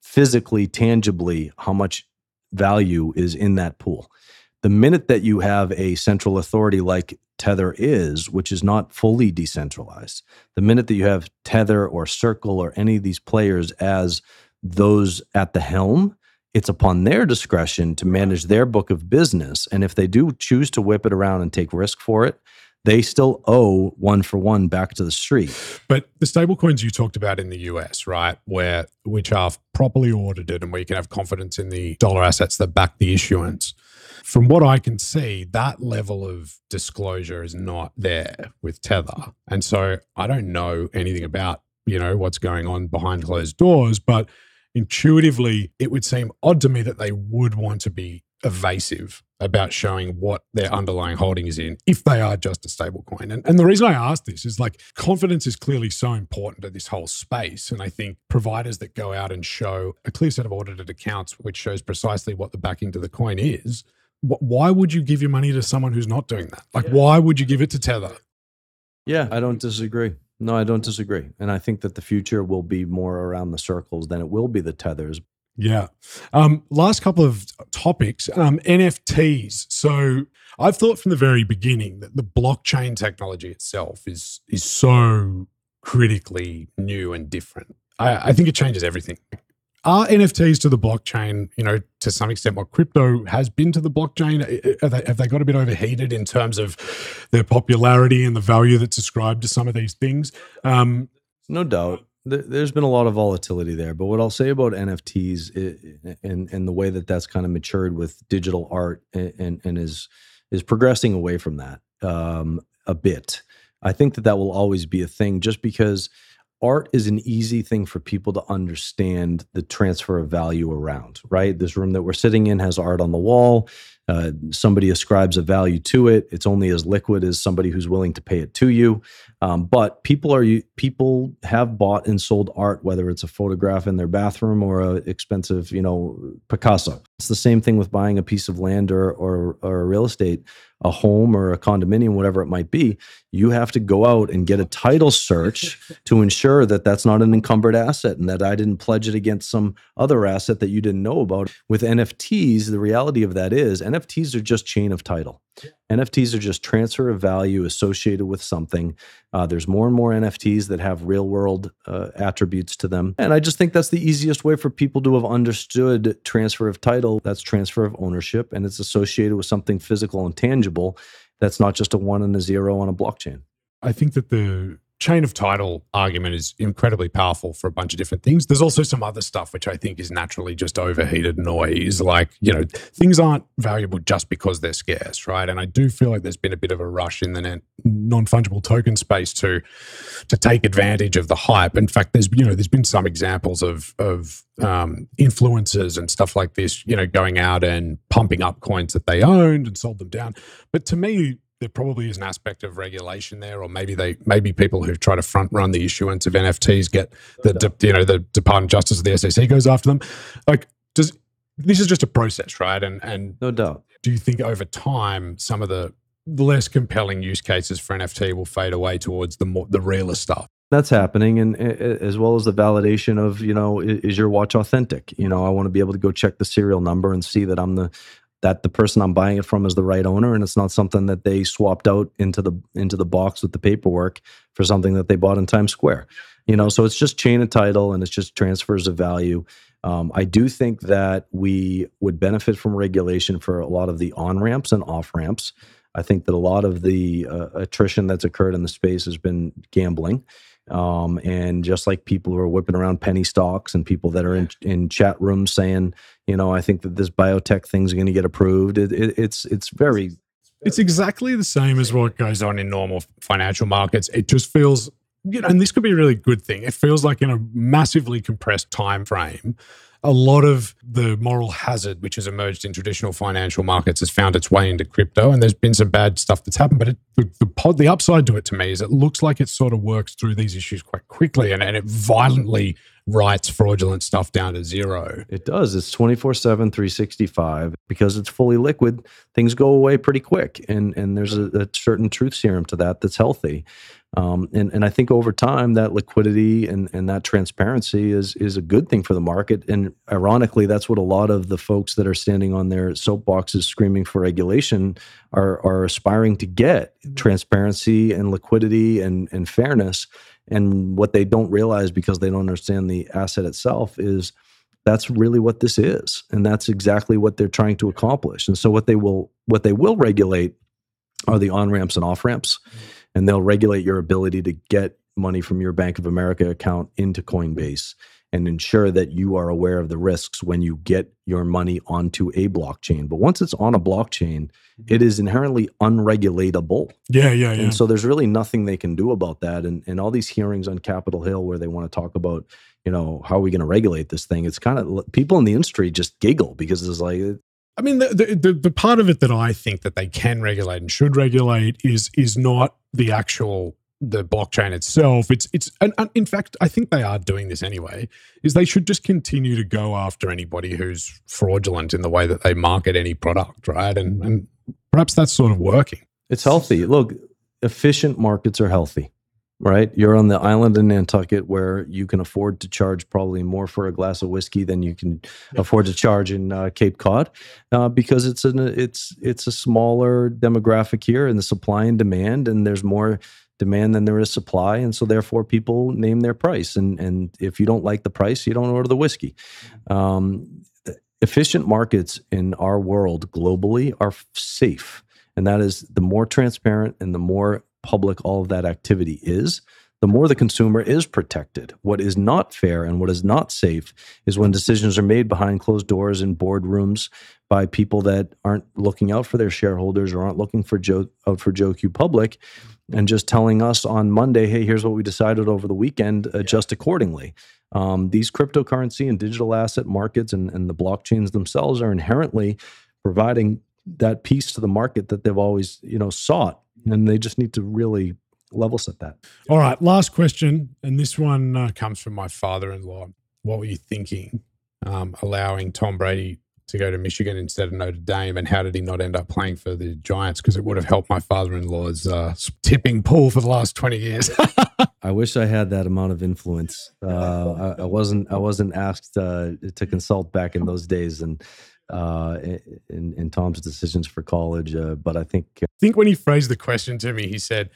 physically, tangibly, how much value is in that pool. The minute that you have a central authority like Tether is, which is not fully decentralized, the minute that you have Tether or Circle or any of these players as those at the helm, it's upon their discretion to manage their book of business. And if they do choose to whip it around and take risk for it, they still owe one for one back to the street. But the stablecoins you talked about in the US, right, where which are properly audited and where you can have confidence in the dollar assets that back the issuance. From what I can see, that level of disclosure is not there with Tether. And so I don't know anything about, you know, what's going on behind closed doors, but intuitively, it would seem odd to me that they would want to be evasive about showing what their underlying holding is in if they are just a stable coin. And, and the reason I ask this is like confidence is clearly so important to this whole space. And I think providers that go out and show a clear set of audited accounts, which shows precisely what the backing to the coin is, why would you give your money to someone who's not doing that? Like, yeah. why would you give it to Tether? Yeah, I don't disagree. No, I don't disagree. And I think that the future will be more around the circles than it will be the tethers. Yeah. Um, last couple of topics um, NFTs. So I've thought from the very beginning that the blockchain technology itself is is so critically new and different. I, I think it changes everything are NFTs to the blockchain, you know, to some extent, what crypto has been to the blockchain? They, have they got a bit overheated in terms of their popularity and the value that's ascribed to some of these things? Um, no doubt. There's been a lot of volatility there, but what I'll say about NFTs and and the way that that's kind of matured with digital art and and is is progressing away from that um, a bit. I think that that will always be a thing, just because art is an easy thing for people to understand the transfer of value around, right? This room that we're sitting in has art on the wall. Uh, somebody ascribes a value to it. It's only as liquid as somebody who's willing to pay it to you. Um, but people are people have bought and sold art, whether it's a photograph in their bathroom or a expensive, you know, Picasso. It's the same thing with buying a piece of land or or, or a real estate a home or a condominium, whatever it might be, you have to go out and get a title search [laughs] to ensure that that's not an encumbered asset and that I didn't pledge it against some other asset that you didn't know about. With NFTs, the reality of that is NFTs are just chain of title. NFTs are just transfer of value associated with something. Uh, there's more and more NFTs that have real world uh, attributes to them. And I just think that's the easiest way for people to have understood transfer of title. That's transfer of ownership, and it's associated with something physical and tangible that's not just a one and a zero on a blockchain. I think that the chain of title argument is incredibly powerful for a bunch of different things. There's also some other stuff which I think is naturally just overheated noise. Like, you know, things aren't valuable just because they're scarce, right? And I do feel like there's been a bit of a rush in the non-fungible token space to to take advantage of the hype. In fact, there's you know, there's been some examples of of um, influencers and stuff like this, you know, going out and pumping up coins that they owned and sold them down. But to me, there probably is an aspect of regulation there, or maybe they maybe people who try to front run the issuance of NFTs get the de, you know the Department of Justice of the SEC goes after them. Like, does this is just a process, right? And and no doubt. Do you think over time some of the less compelling use cases for NFT will fade away towards the more the realer stuff? That's happening, and as well as the validation of you know is your watch authentic? You know, I want to be able to go check the serial number and see that I'm the that the person I'm buying it from is the right owner and it's not something that they swapped out into the into the box with the paperwork for something that they bought in Times Square. You know, so it's just chain of title and it's just transfers of value. Um, I do think that we would benefit from regulation for a lot of the on ramps and off ramps. I think that a lot of the uh, attrition that's occurred in the space has been gambling. Um, and just like people who are whipping around penny stocks and people that are in, in chat rooms saying, you know, I think that this biotech thing's going to get approved. It, it, it's it's very It's exactly the same as what goes on in normal financial markets. It just feels, you know, and this could be a really good thing. It feels like in a massively compressed time frame, a lot of the moral hazard which has emerged in traditional financial markets has found its way into crypto, and there's been some bad stuff that's happened. But it, the, the pod, the upside to it to me is it looks like it sort of works through these issues quite quickly, and, and it violently writes fraudulent stuff down to zero. It does. It's 24 7, 365. Because it's fully liquid, things go away pretty quick. And, and there's a, a certain truth serum to that that's healthy. Um, and, and I think over time, that liquidity and, and that transparency is, is a good thing for the market. And ironically, that's what a lot of the folks that are standing on their soapboxes screaming for regulation are, are aspiring to get transparency and liquidity and, and fairness. And what they don't realize because they don't understand the asset itself is that's really what this is. And that's exactly what they're trying to accomplish. And so what they will what they will regulate are the on ramps and off ramps. And they'll regulate your ability to get money from your Bank of America account into Coinbase and ensure that you are aware of the risks when you get your money onto a blockchain. But once it's on a blockchain, mm-hmm. it is inherently unregulatable. Yeah, yeah, yeah. And so there's really nothing they can do about that. And and all these hearings on Capitol Hill where they want to talk about, you know, how are we going to regulate this thing? It's kind of people in the industry just giggle because it's like I mean, the, the the part of it that I think that they can regulate and should regulate is is not the actual the blockchain itself. It's it's and, and in fact, I think they are doing this anyway. Is they should just continue to go after anybody who's fraudulent in the way that they market any product, right? And and perhaps that's sort of working. It's healthy. Look, efficient markets are healthy, right? You're on the island in Nantucket where you can afford to charge probably more for a glass of whiskey than you can afford to charge in uh, Cape Cod, uh, because it's an it's it's a smaller demographic here, and the supply and demand, and there's more demand than there is supply, and so therefore people name their price, and and if you don't like the price, you don't order the whiskey. Um, efficient markets in our world globally are safe. And that is the more transparent and the more public all of that activity is, the more the consumer is protected. What is not fair and what is not safe is when decisions are made behind closed doors in boardrooms by people that aren't looking out for their shareholders or aren't looking for Joe out for Joe Q Public and just telling us on Monday, hey, here's what we decided over the weekend, adjust accordingly. Um, these cryptocurrency and digital asset markets and, and the blockchains themselves are inherently providing that piece to the market that they've always you know sought and they just need to really level set that All right, last question, and this one uh, comes from my father-in-law. What were you thinking, um, allowing Tom Brady to go to Michigan instead of Notre Dame, and how did he not end up playing for the Giants? Because it would have helped my father-in-law's uh, tipping pool for the last twenty years. [laughs] i wish i had that amount of influence uh, I, I wasn't i wasn't asked uh, to consult back in those days and uh, in, in tom's decisions for college uh, but i think I think when he phrased the question to me, he said,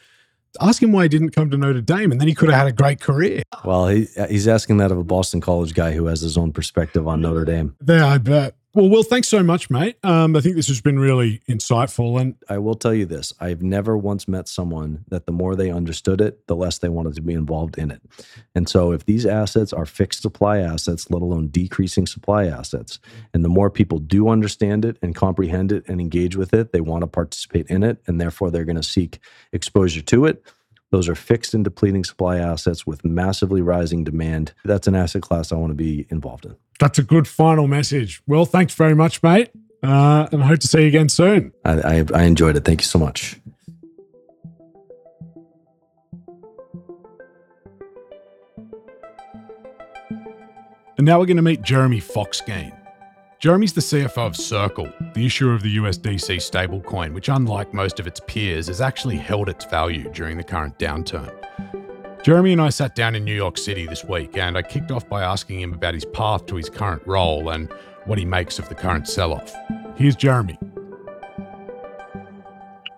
"Ask him why he didn't come to Notre Dame, and then he could have had a great career." well he, he's asking that of a boston college guy who has his own perspective on notre dame There, I bet. Well, Will, thanks so much, mate. Um, I think this has been really insightful, and I will tell you this I've never once met someone that the more they understood it, the less they wanted to be involved in it. And so, if these assets are fixed supply assets, let alone decreasing supply assets, and the more people do understand it and comprehend it and engage with it, they want to participate in it, and therefore they're going to seek exposure to it. Those are fixed and depleting supply assets with massively rising demand. That's an asset class I want to be involved in. that's a good final message. Well, thanks very much, mate, uh, and I hope to see you again soon. I, I, I enjoyed it. Thank you so much. And now we're going to meet Jeremy Fox-Geen. Jeremy's the CFO of Circle, the issuer of the USDC stablecoin, which, unlike most of its peers, has actually held its value during the current downturn. Jeremy and I sat down in New York City this week, and I kicked off by asking him about his path to his current role and what he makes of the current sell-off. Here's Jeremy.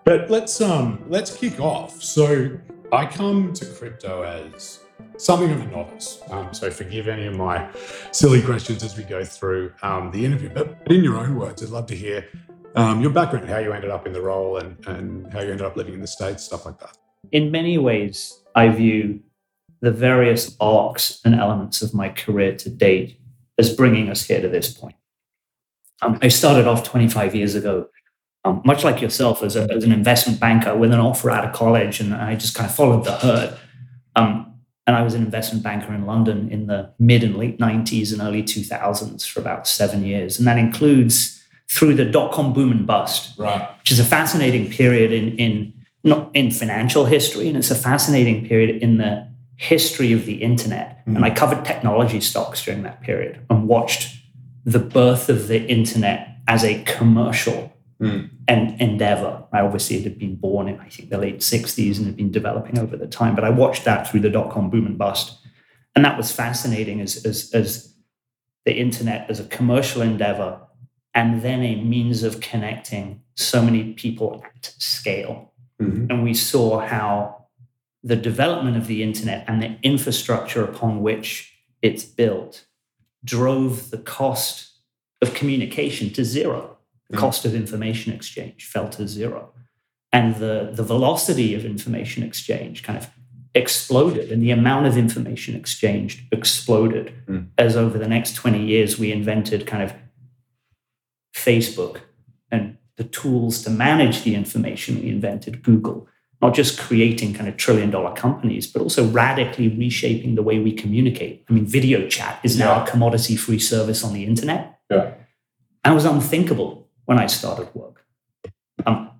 But let's um let's kick off. So I come to crypto as something of a novice. Um, so forgive any of my silly questions as we go through um, the interview. But in your own words, I'd love to hear Um, your background, how you ended up in the role, and, and how you ended up living in the States, stuff like that. In many ways, I view the various arcs and elements of my career to date as bringing us here to this point. Um, I started off 25 years ago, um, much like yourself, as, a, as, an investment banker with an offer out of college, and I just kind of followed the herd. Um, and I was an investment banker in London in the mid and late 90s and early 2000s for about seven years. And that includes through the dot com boom and bust, right. which is a fascinating period in, in, not in financial history, and it's a fascinating period in the history of the internet. Mm-hmm. And I covered technology stocks during that period and watched the birth of the internet as a commercial mm. and endeavor. Right? Obviously, it had been born in I think the late '60s and had been developing over the time. But I watched that through the dot com boom and bust, and that was fascinating as as, as the internet as a commercial endeavor and then a means of connecting so many people at scale. Mm-hmm. And we saw how the development of the internet and the infrastructure upon which it's built drove the cost of communication to zero. The mm. cost of information exchange fell to zero. And the, the velocity of information exchange kind of exploded, and the amount of information exchanged exploded mm. as over the next 20 years we invented kind of Facebook and the tools to manage the information we invented Google not just creating kind of trillion dollar companies, but also radically reshaping the way we communicate. I mean, video chat is now yeah. a commodity free service on the internet. Yeah. And it was unthinkable when I started work. Um,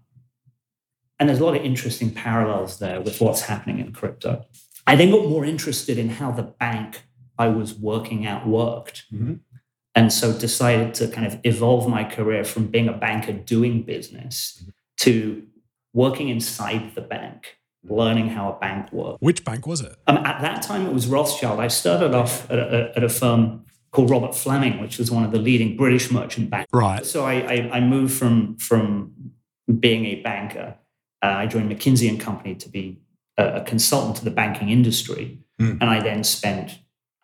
and there's a lot of interesting parallels there with what's happening in crypto. I then got more interested in how the bank I was working at worked. Mm-hmm. And so decided to kind of evolve my career from being a banker doing business mm-hmm. to working inside the bank, learning how a bank works. Which bank was it? Um, at that time, it was Rothschild. I started off at a, at a, firm called Robert Fleming, which was one of the leading British merchant banks. Right. So I, I, I moved from from being a banker. Uh, I joined McKinsey and Company to be a, a consultant to the banking industry, mm. and I then spent.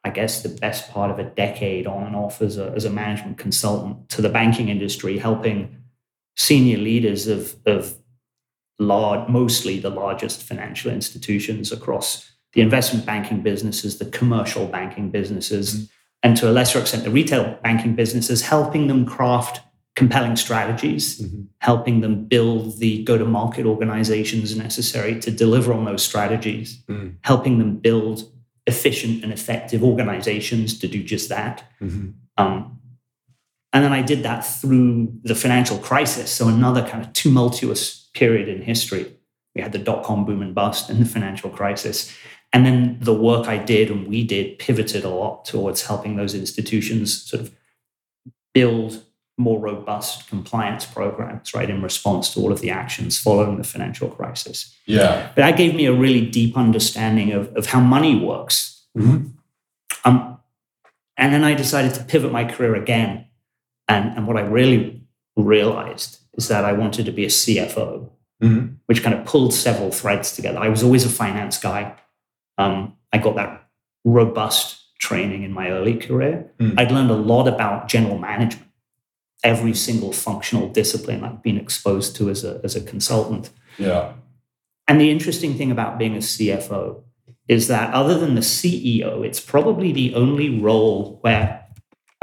I guess the best part of a decade on and off as a, as a management consultant to the banking industry, helping senior leaders of, of large, mostly the largest financial institutions across the investment banking businesses, the commercial banking businesses, mm-hmm. And to a lesser extent, the retail banking businesses, helping them craft compelling strategies, mm-hmm. helping them build the go to market organizations necessary to deliver on those strategies, mm. helping them build efficient and effective organizations to do just that. Mm-hmm. Um, and then I did that through the financial crisis. So, another kind of tumultuous period in history. We had the dot com boom and bust and the financial crisis. And then the work I did and we did pivoted a lot towards helping those institutions sort of build more robust compliance programs, right, in response to all of the actions following the financial crisis. Yeah. But that gave me a really deep understanding of, of how money works. Mm-hmm. Um, and then I decided to pivot my career again. And, and what I really realized is that I wanted to be a CFO, mm-hmm. which kind of pulled several threads together. I was always a finance guy. Um, I got that robust training in my early career. Mm. I'd learned a lot about general management, every single functional discipline I've been exposed to as a, as a consultant. Yeah. And the interesting thing about being a CFO is that other than the CEO, it's probably the only role where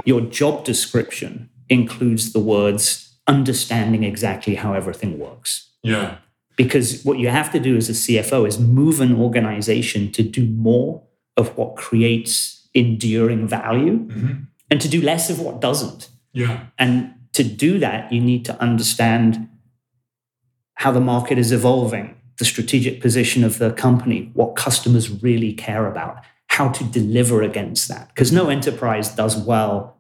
your job description includes the words understanding exactly how everything works. Yeah. Because what you have to do as a CFO is move an organization to do more of what creates enduring value mm-hmm. and to do less of what doesn't. Yeah. And to do that, you need to understand how the market is evolving, the strategic position of the company, what customers really care about, how to deliver against that. Because no enterprise does well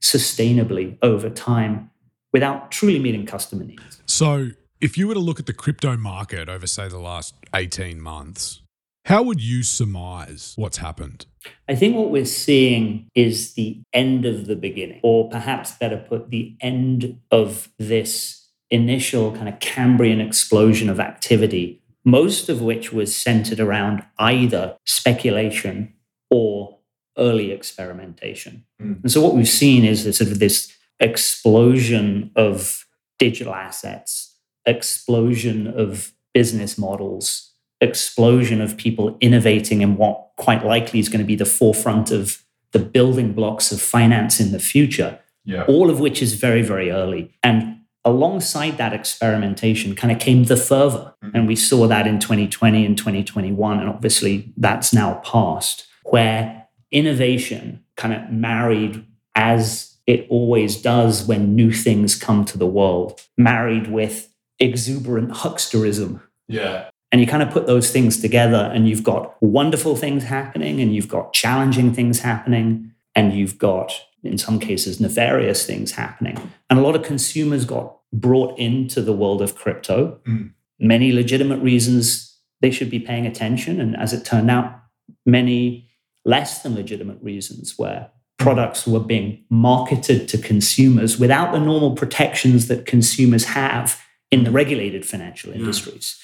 sustainably over time without truly meeting customer needs. So, if you were to look at the crypto market over, say, the last 18 months, how would you surmise what's happened? I think what we're seeing is the end of the beginning, or perhaps better put, the end of this initial kind of Cambrian explosion of activity, most of which was centered around either speculation or early experimentation. Mm. And so what we've seen is this sort of this explosion of digital assets, explosion of business models, explosion of people innovating in what quite likely is going to be the forefront of the building blocks of finance in the future. Yeah. All of which is very, very early. And alongside that experimentation kind of came the fervor. Mm-hmm. And we saw that in 2020 and 2021. And obviously that's now past, where innovation kind of married as it always does when new things come to the world, married with exuberant hucksterism. Yeah. And you kind of put those things together, and you've got wonderful things happening, and you've got challenging things happening, and you've got, in some cases, nefarious things happening. And a lot of consumers got brought into the world of crypto. Mm. Many legitimate reasons they should be paying attention. And as it turned out, many less than legitimate reasons where products were being marketed to consumers without the normal protections that consumers have in the regulated financial hmm. industries.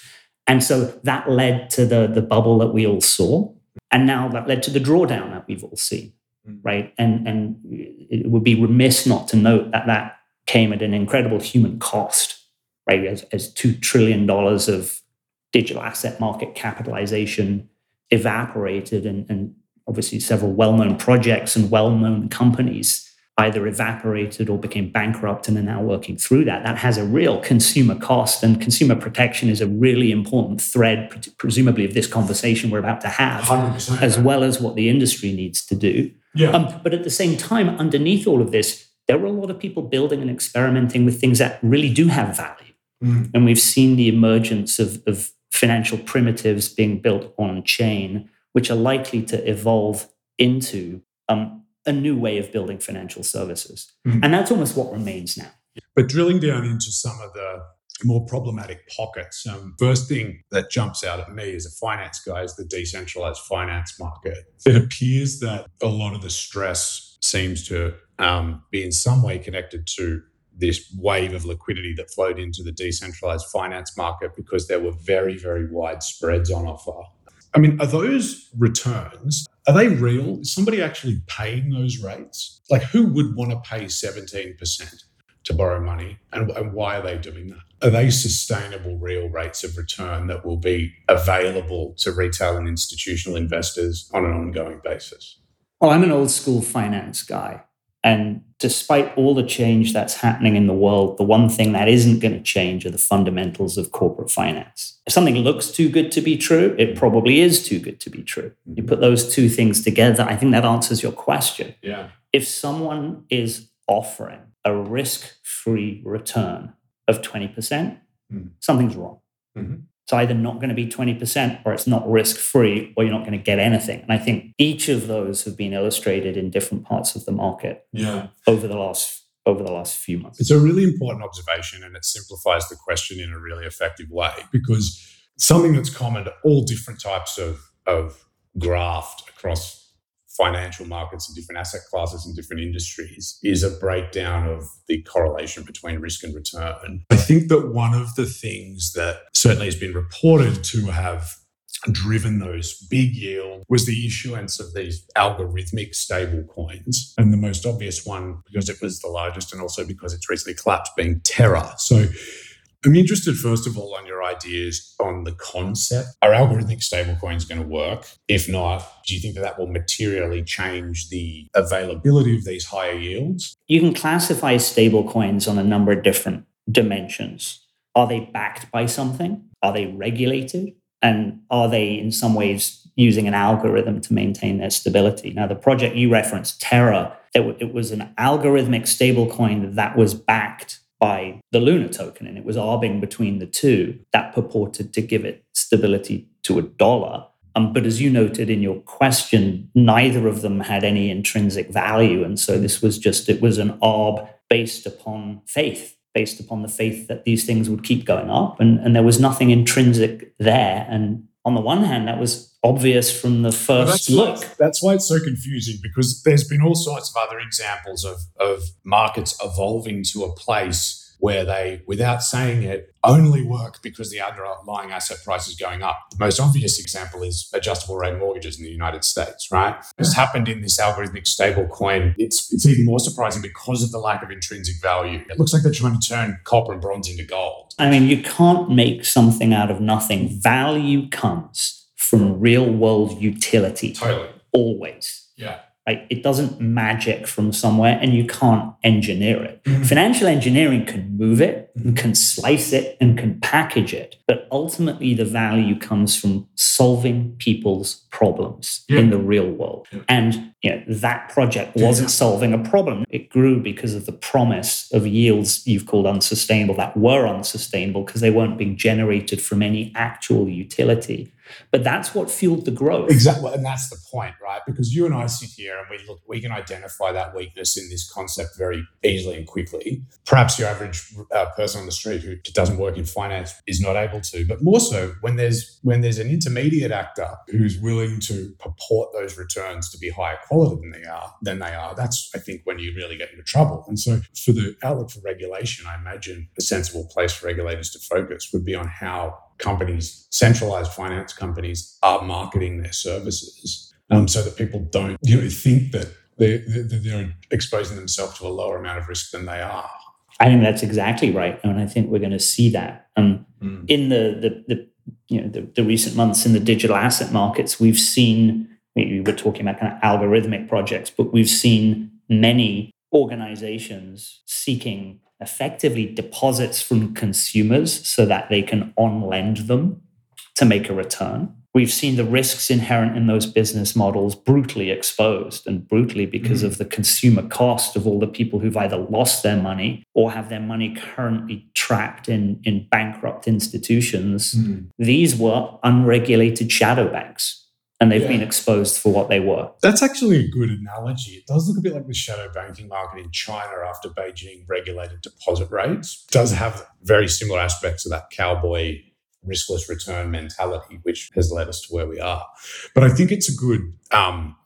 And so that led to the, the bubble that we all saw. And now that led to the drawdown that we've all seen, hmm. right? And, and it would be remiss not to note that that came at an incredible human cost, right? As, as $2 trillion of digital asset market capitalization evaporated and, and obviously several well-known projects and well-known companies either evaporated or became bankrupt and are now working through that. That has a real consumer cost, and consumer protection is a really important thread, presumably, of this conversation we're about to have, 100%, as well as what the industry needs to do. Yeah. Um, but at the same time, underneath all of this, there were a lot of people building and experimenting with things that really do have value. Mm. And we've seen the emergence of, of financial primitives being built on chain, which are likely to evolve into um, a new way of building financial services. Mhm. And that's almost what remains now. But drilling down into some of the more problematic pockets, um, first thing that jumps out at me as a finance guy is the decentralized finance market. It appears that a lot of the stress seems to um, be in some way connected to this wave of liquidity that flowed into the decentralized finance market because there were very, very wide spreads on offer. I mean, are those returns, are they real? Is somebody actually paying those rates? Like, who would want to pay 17% to borrow money? And, and why are they doing that? Are they sustainable, real rates of return that will be available to retail and institutional investors on an ongoing basis? Well, I'm an old school finance guy. And despite all the change that's happening in the world, the one thing that isn't going to change are the fundamentals of corporate finance. If something looks too good to be true, it probably is too good to be true. You put those two things together, I think that answers your question. Yeah. If someone is offering a risk free return of 20%, Mm. something's wrong. Mhm. It's either not going to be 20% or it's not risk free or you're not going to get anything. And I think each of those have been illustrated in different parts of the market Yeah. over the last over the last few months. It's a really important observation and it simplifies the question in a really effective way because something that's common to all different types of, of graft across financial markets and different asset classes and different industries is a breakdown of the correlation between risk and return. I think that one of the things that certainly has been reported to have driven those big yield was the issuance of these algorithmic stable coins. And the most obvious one, because it was the largest and also because it's recently collapsed, being Terra. So I'm interested, first of all, on your ideas on the concept. Are algorithmic stablecoins going to work? If not, do you think that that will materially change the availability of these higher yields? You can classify stablecoins on a number of different dimensions. Are they backed by something? Are they regulated? And are they in some ways using an algorithm to maintain their stability? Now, the project you referenced, Terra, it, it was an algorithmic stablecoin that was backed by the Luna token, and it was arbing between the two that purported to give it stability to a dollar. Um, but as you noted in your question, neither of them had any intrinsic value. And so this was just, it was an arb based upon faith, based upon the faith that these things would keep going up. And, and there was nothing intrinsic there. And on the one hand, that was obvious from the first that's look. Why, that's why it's so confusing because there's been all sorts of other examples of, of markets evolving to a place where they, without saying it, only work because the underlying asset price is going up. The most obvious example is adjustable rate mortgages in the United States, right? This happened in this algorithmic stable coin. It's, it's even more surprising because of the lack of intrinsic value. It looks like they're trying to turn copper and bronze into gold. I mean, you can't make something out of nothing. Value comes from real world utility. Totally. Always. Yeah. Right? It doesn't magic from somewhere and you can't engineer it. Mm-hmm. Financial engineering can move it, and mm-hmm. can slice it, and can package it. But ultimately, the value comes from solving people's problems in the real world. And you know, that project wasn't solving a problem. It grew because of the promise of yields you've called unsustainable that were unsustainable because they weren't being generated from any actual utility. But that's what fueled the growth. Exactly, and that's the point, right? Because you and I sit here and we look, we can identify that weakness in this concept very easily and quickly. Perhaps your average uh, person on the street who doesn't work in finance is not able to, but more so when there's when there's an intermediate actor who's willing to purport those returns to be higher quality than they are, than they are. That's I think when you really get into trouble. And so, for the outlook for regulation, I imagine a sensible place for regulators to focus would be on how companies, centralized finance companies, are marketing their services, um, so that people don't you know think that they're, they're, they're exposing themselves to a lower amount of risk than they are. I think that's exactly right, and I think we're going to see that. Um, In the, the the you know the, the recent months in the digital asset markets, we've seen we were talking about kind of algorithmic projects, but we've seen many organizations seeking effectively deposits from consumers so that they can on lend them to make a return. We've seen the risks inherent in those business models brutally exposed and brutally because mm. of the consumer cost of all the people who've either lost their money or have their money currently trapped in, in bankrupt institutions. Mm. These were unregulated shadow banks and they've Yeah. been exposed for what they were. That's actually a good analogy. It does look a bit like the shadow banking market in China after Beijing regulated deposit rates. It does have very similar aspects of that cowboy riskless return mentality, which has led us to where we are. But I think it's a good um,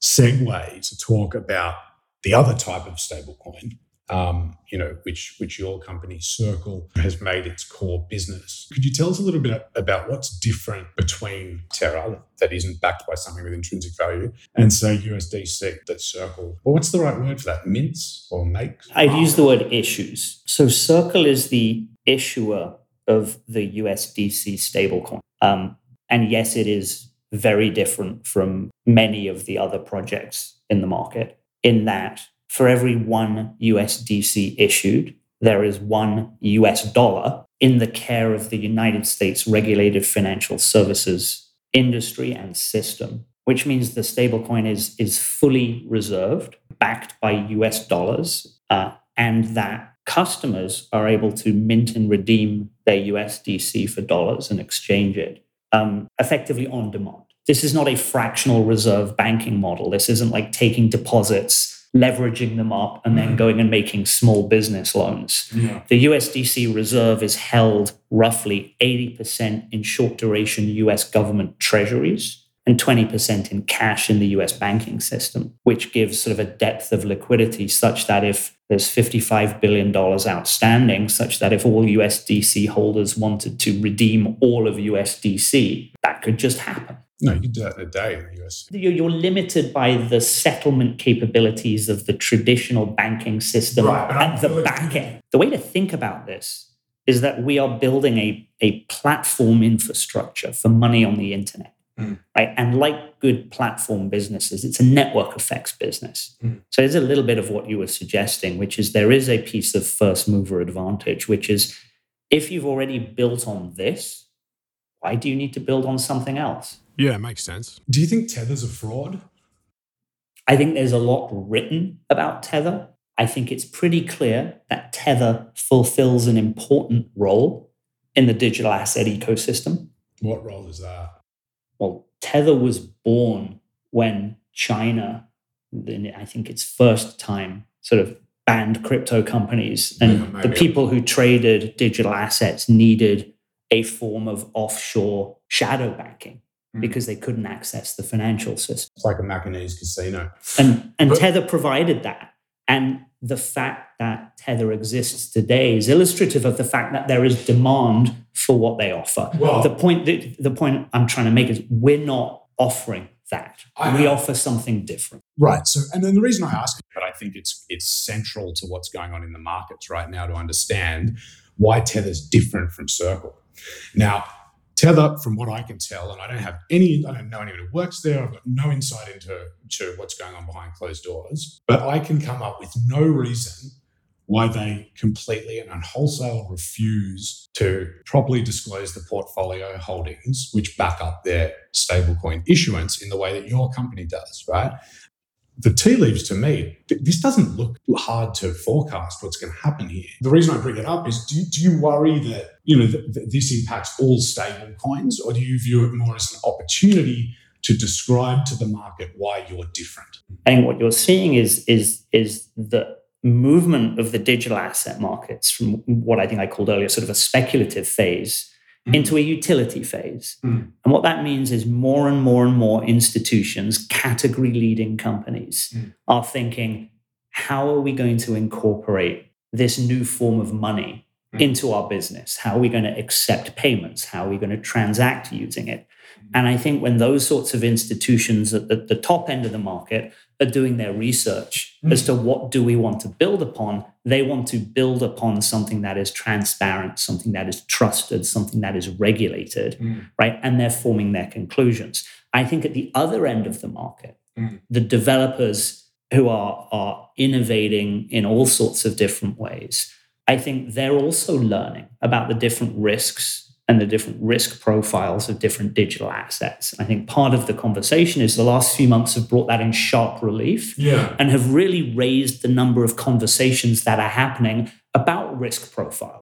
segue to talk about the other type of stablecoin, um, you know, which which your company Circle has made its core business. Could you tell us a little bit about what's different between Terra that isn't backed by something with intrinsic value and say USDC that Circle? Well, what's the right word for that? Mints or makes? I'd use the word issues. So Circle is the issuer of the USDC stablecoin. Um, and yes, it is very different from many of the other projects in the market in that for every one USDC issued, there is one US dollar in the care of the United States regulated financial services industry and system, which means the stablecoin is, is fully reserved, backed by US dollars, uh, and that customers are able to mint and redeem their USDC for dollars and exchange it um, effectively on demand. This is not a fractional reserve banking model. This isn't like taking deposits, leveraging them up, and then mm. going and making small business loans. Yeah. The USDC reserve is held roughly 80% in short duration US government treasuries and 20% in cash in the US banking system, which gives sort of a depth of liquidity such that if there's $55 billion outstanding, such that if all USDC holders wanted to redeem all of USDC, that could just happen. No, you can do that in a day in the US. You're you're limited by the settlement capabilities of the traditional banking system Right, at the willing back end. The way to think about this is that we are building a, a platform infrastructure for money on the internet. Mm. Right. And like good platform businesses, it's a network effects business. Mm. So there's a little bit of what you were suggesting, which is there is a piece of first mover advantage, which is if you've already built on this, why do you need to build on something else? Yeah, it makes sense. Do you think Tether's a fraud? I think there's a lot written about Tether. I think it's pretty clear that Tether fulfills an important role in the digital asset ecosystem. What role is that? Well, Tether was born when China, I think its first time, sort of banned crypto companies, and Yeah, the people who traded digital assets needed a form of offshore shadow banking. Mm. because they couldn't access the financial system. It's like a Macanese casino. And and But- Tether provided that. And the fact that Tether exists today is illustrative of the fact that there is demand for what they offer. Well- the point that, the point I'm trying to make is we're not offering that. I we offer something different. Right. So, and then the reason I ask, but I think it's it's central to what's going on in the markets right now to understand why Tether's different from Circle. Now, Tether, from what I can tell, and I don't have any, I don't know anyone who works there. I've got no insight into to what's going on behind closed doors, but I can come up with no reason why they completely and wholesale refuse to properly disclose the portfolio holdings which back up their stablecoin issuance in the way that your company does, right? The tea leaves to me, th- this doesn't look hard to forecast what's going to happen here. The reason I bring it up is do, do you worry that you know th- th- this impacts all stable coins, or do you view it more as an opportunity to describe to the market why you're different? I think what you're seeing is is is the movement of the digital asset markets from what I think I called earlier sort of a speculative phase mm. into a utility phase. Mm. And what that means is more and more and more institutions, category leading companies, mm. are thinking, how are we going to incorporate this new form of money Mm-hmm. into our business? How are we going to accept payments? How are we going to transact using it? Mm-hmm. And I think when those sorts of institutions at the, the top end of the market are doing their research mm-hmm. as to what do we want to build upon, they want to build upon something that is transparent, something that is trusted, something that is regulated, right? And they're forming their conclusions. I think at the other end of the market, the developers who are, are innovating in all sorts of different ways, I think they're also learning about the different risks and the different risk profiles of different digital assets. I think part of the conversation is the last few months have brought that in sharp relief Yeah. and have really raised the number of conversations that are happening about risk profile.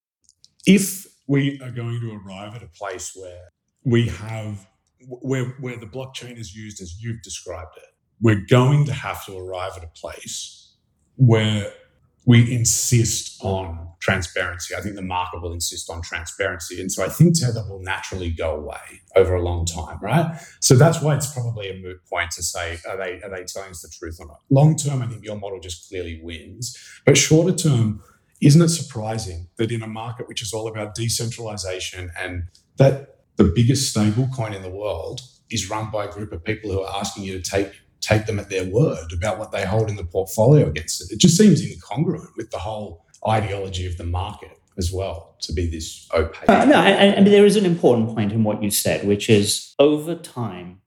if we are going to arrive at a place where we have where where the blockchain is used as you've described it we're going to have to arrive at a place where we insist on transparency. I think the market will insist on transparency. And so I think Tether will naturally go away over a long time, right? So that's why it's probably a moot point to say, are they, are they telling us the truth or not? Long term, I think your model just clearly wins. But shorter term, isn't it surprising that in a market which is all about decentralization and that the biggest stable coin in the world is run by a group of people who are asking you to take take them at their word about what they hold in the portfolio against it. It just seems incongruent with the whole ideology of the market as well to be this opaque. Uh, no, and, and there is an important point in what you said, which is over time,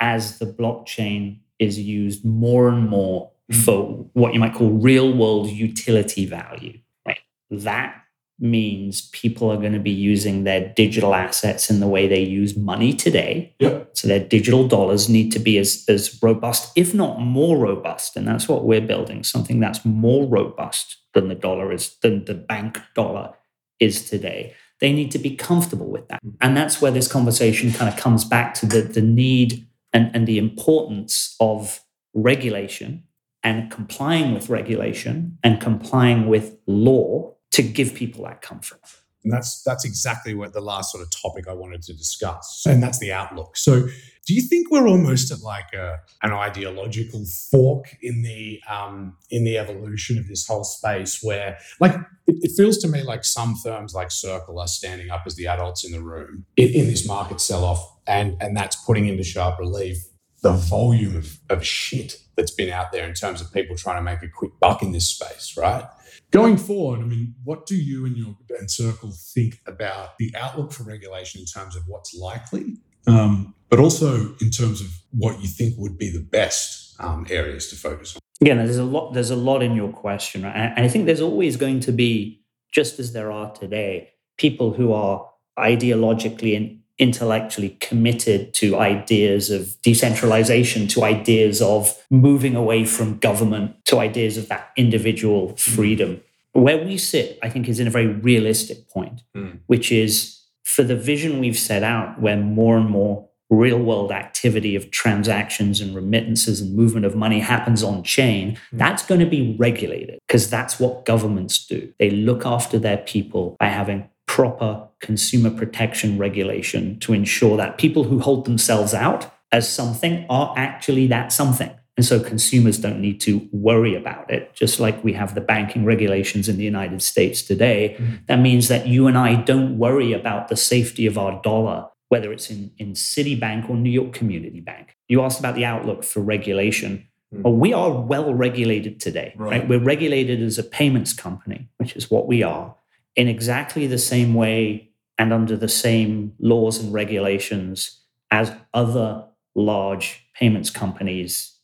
as the blockchain is used more and more for what you might call real world utility value, right? That means people are going to be using their digital assets in the way they use money today. Yep. So their digital dollars need to be as, as robust, if not more robust. And that's what we're building, something that's more robust than the dollar is, than the bank dollar is today. They need to be comfortable with that. Mm-hmm. And that's where this conversation kind of comes back to the, the need and, and the importance of regulation and complying with regulation and complying with law to give people that comfort. And that's that's exactly what the last sort of topic I wanted to discuss. And that's the outlook. So do you think we're almost at like a, an ideological fork in the um, in the evolution of this whole space where like it, it feels to me like some firms like Circle are standing up as the adults in the room in, in this market sell-off and and that's putting into sharp relief the volume of, of shit that's been out there in terms of people trying to make a quick buck in this space, right? Going forward, I mean, what do you and your and Circle think about the outlook for regulation in terms of what's likely, um, but also in terms of what you think would be the best um, areas to focus on? Again, there's a lot. There's a lot in your question, right? and I think there's always going to be, just as there are today, people who are ideologically and intellectually committed to ideas of decentralization, to ideas of moving away from government, to ideas of that individual mm. freedom. Where we sit, I think, is in a very realistic point, mm. which is for the vision we've set out, where more and more real world activity of transactions and remittances and movement of money happens on chain, mm. that's going to be regulated because that's what governments do. They look after their people by having proper consumer protection regulation to ensure that people who hold themselves out as something are actually that something. And so consumers don't need to worry about it, just like we have the banking regulations in the United States today. Mm-hmm. That means that you and I don't worry about the safety of our dollar, whether it's in, in Citibank or New York Community Bank. You asked about the outlook for regulation. Mm. Well, we are well regulated today, right. Right. We're regulated as a payments company, which is what we are, in exactly the same way and under the same laws and regulations as other large payments companies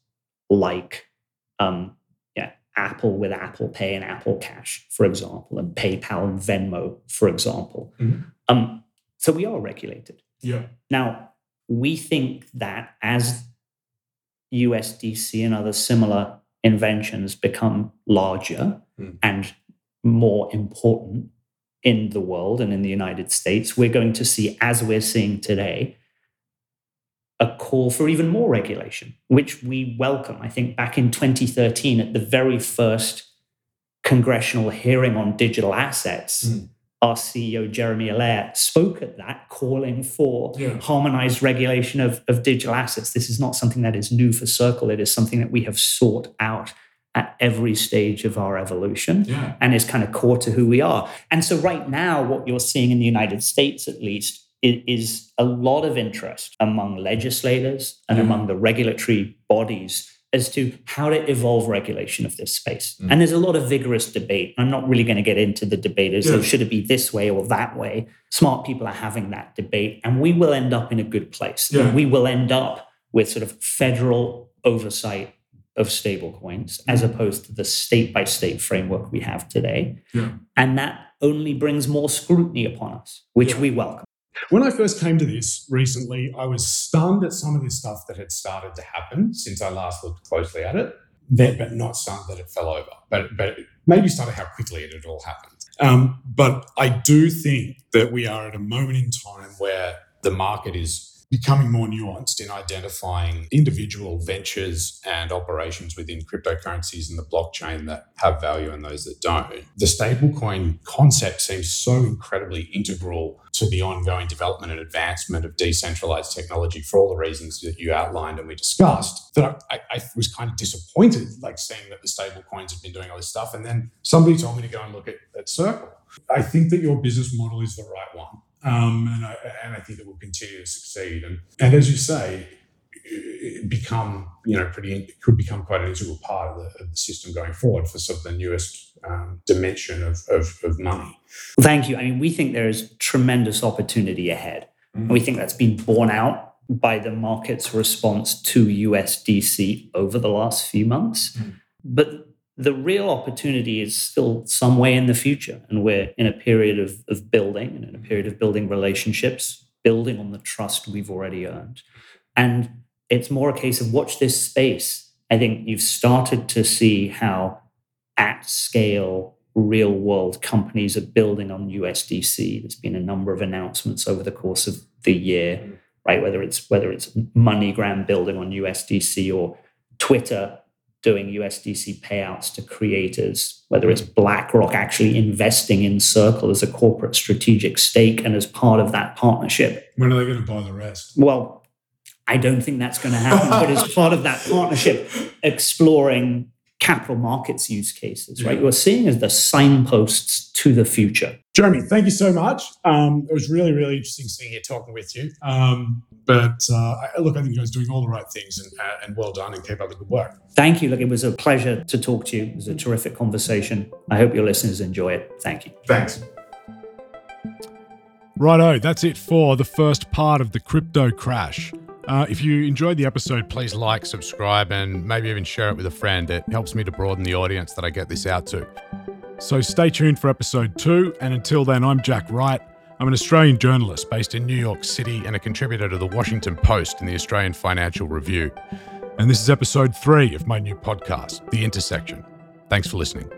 like um, yeah, Apple with Apple Pay and Apple Cash, for example, and PayPal and Venmo, for example. Mhm. Um, so we are regulated. Yeah. Now, we think that as USDC and other similar inventions become larger and more important in the world and in the United States, we're going to see, as we're seeing today, a call for even more regulation, which we welcome. I think back in 2013, at the very first congressional hearing on digital assets, hmm. our CEO, Jeremy Allaire, spoke at that, calling for Yeah. harmonized regulation of, of digital assets. This is not something that is new for Circle, it is something that we have sought out at every stage of our evolution Yeah. and is kind of core to who we are. And so, right now, what you're seeing in the United States, at least, is a lot of interest among legislators and among the regulatory bodies as to how to evolve regulation of this space. Mm. And there's a lot of vigorous debate. I'm not really going to get into the debate as Yeah. though should it be this way or that way. Smart people are having that debate, and we will end up in a good place. Yeah. We will end up with sort of federal oversight of stablecoins as opposed to the state by state framework we have today. Yeah. And that only brings more scrutiny upon us, which we welcome. When I first came to this recently, I was stunned at some of the stuff that had started to happen since I last looked closely at it, that, but not stunned that it fell over. But, but maybe stunned at how quickly it had all happened. Um, but I do think that we are at a moment in time where the market is becoming more nuanced in identifying individual ventures and operations within cryptocurrencies and the blockchain that have value and those that don't. The stablecoin concept seems so incredibly integral to the ongoing development and advancement of decentralized technology for all the reasons that you outlined and we discussed that I, I was kind of disappointed, like seeing that the stablecoins have been doing all this stuff. And then somebody told me to go and look at, at Circle. I think that your business model is the right one. Um, and, I, and I think it will continue to succeed. And, and as you say, it become you know pretty could become quite an integral part of the, of the system going forward for sort of the newest um, dimension of, of, of money. Thank you. I mean, we think there is tremendous opportunity ahead. And we think that's been borne out by the market's response to USDC over the last few months. But the real opportunity is still some way in the future. And we're in a period of, of building and in a period of building relationships, building on the trust we've already earned. And it's more a case of watch this space. I think you've started to see how at scale, real world companies are building on USDC. There's been a number of announcements over the course of the year, right? Whether it's whether it's MoneyGram building on USDC or Twitter doing USDC payouts to creators, whether it's BlackRock actually investing in Circle as a corporate strategic stake and as part of that partnership. When are they going to buy the rest? Well, I don't think that's going to happen, but as [laughs] part of that partnership, exploring capital markets use cases, right? You're seeing as the signposts to the future. Jeremy, thank you so much. Um, it was really, really interesting sitting here talking with you. Um, but uh, look, I think you guys are doing all the right things and, uh, and well done and keep up the good work. Thank you. Look, it was a pleasure to talk to you. It was a terrific conversation. I hope your listeners enjoy it. Thank you. Thanks. Righto, that's it for the first part of the crypto crash. Uh, if you enjoyed the episode, please like, subscribe, and maybe even share it with a friend. It helps me to broaden the audience that I get this out to. So stay tuned for episode two, and until then, I'm Jack Wright. I'm an Australian journalist based in New York City and a contributor to the Washington Post and the Australian Financial Review. And this is episode three of my new podcast, The Intersection. Thanks for listening.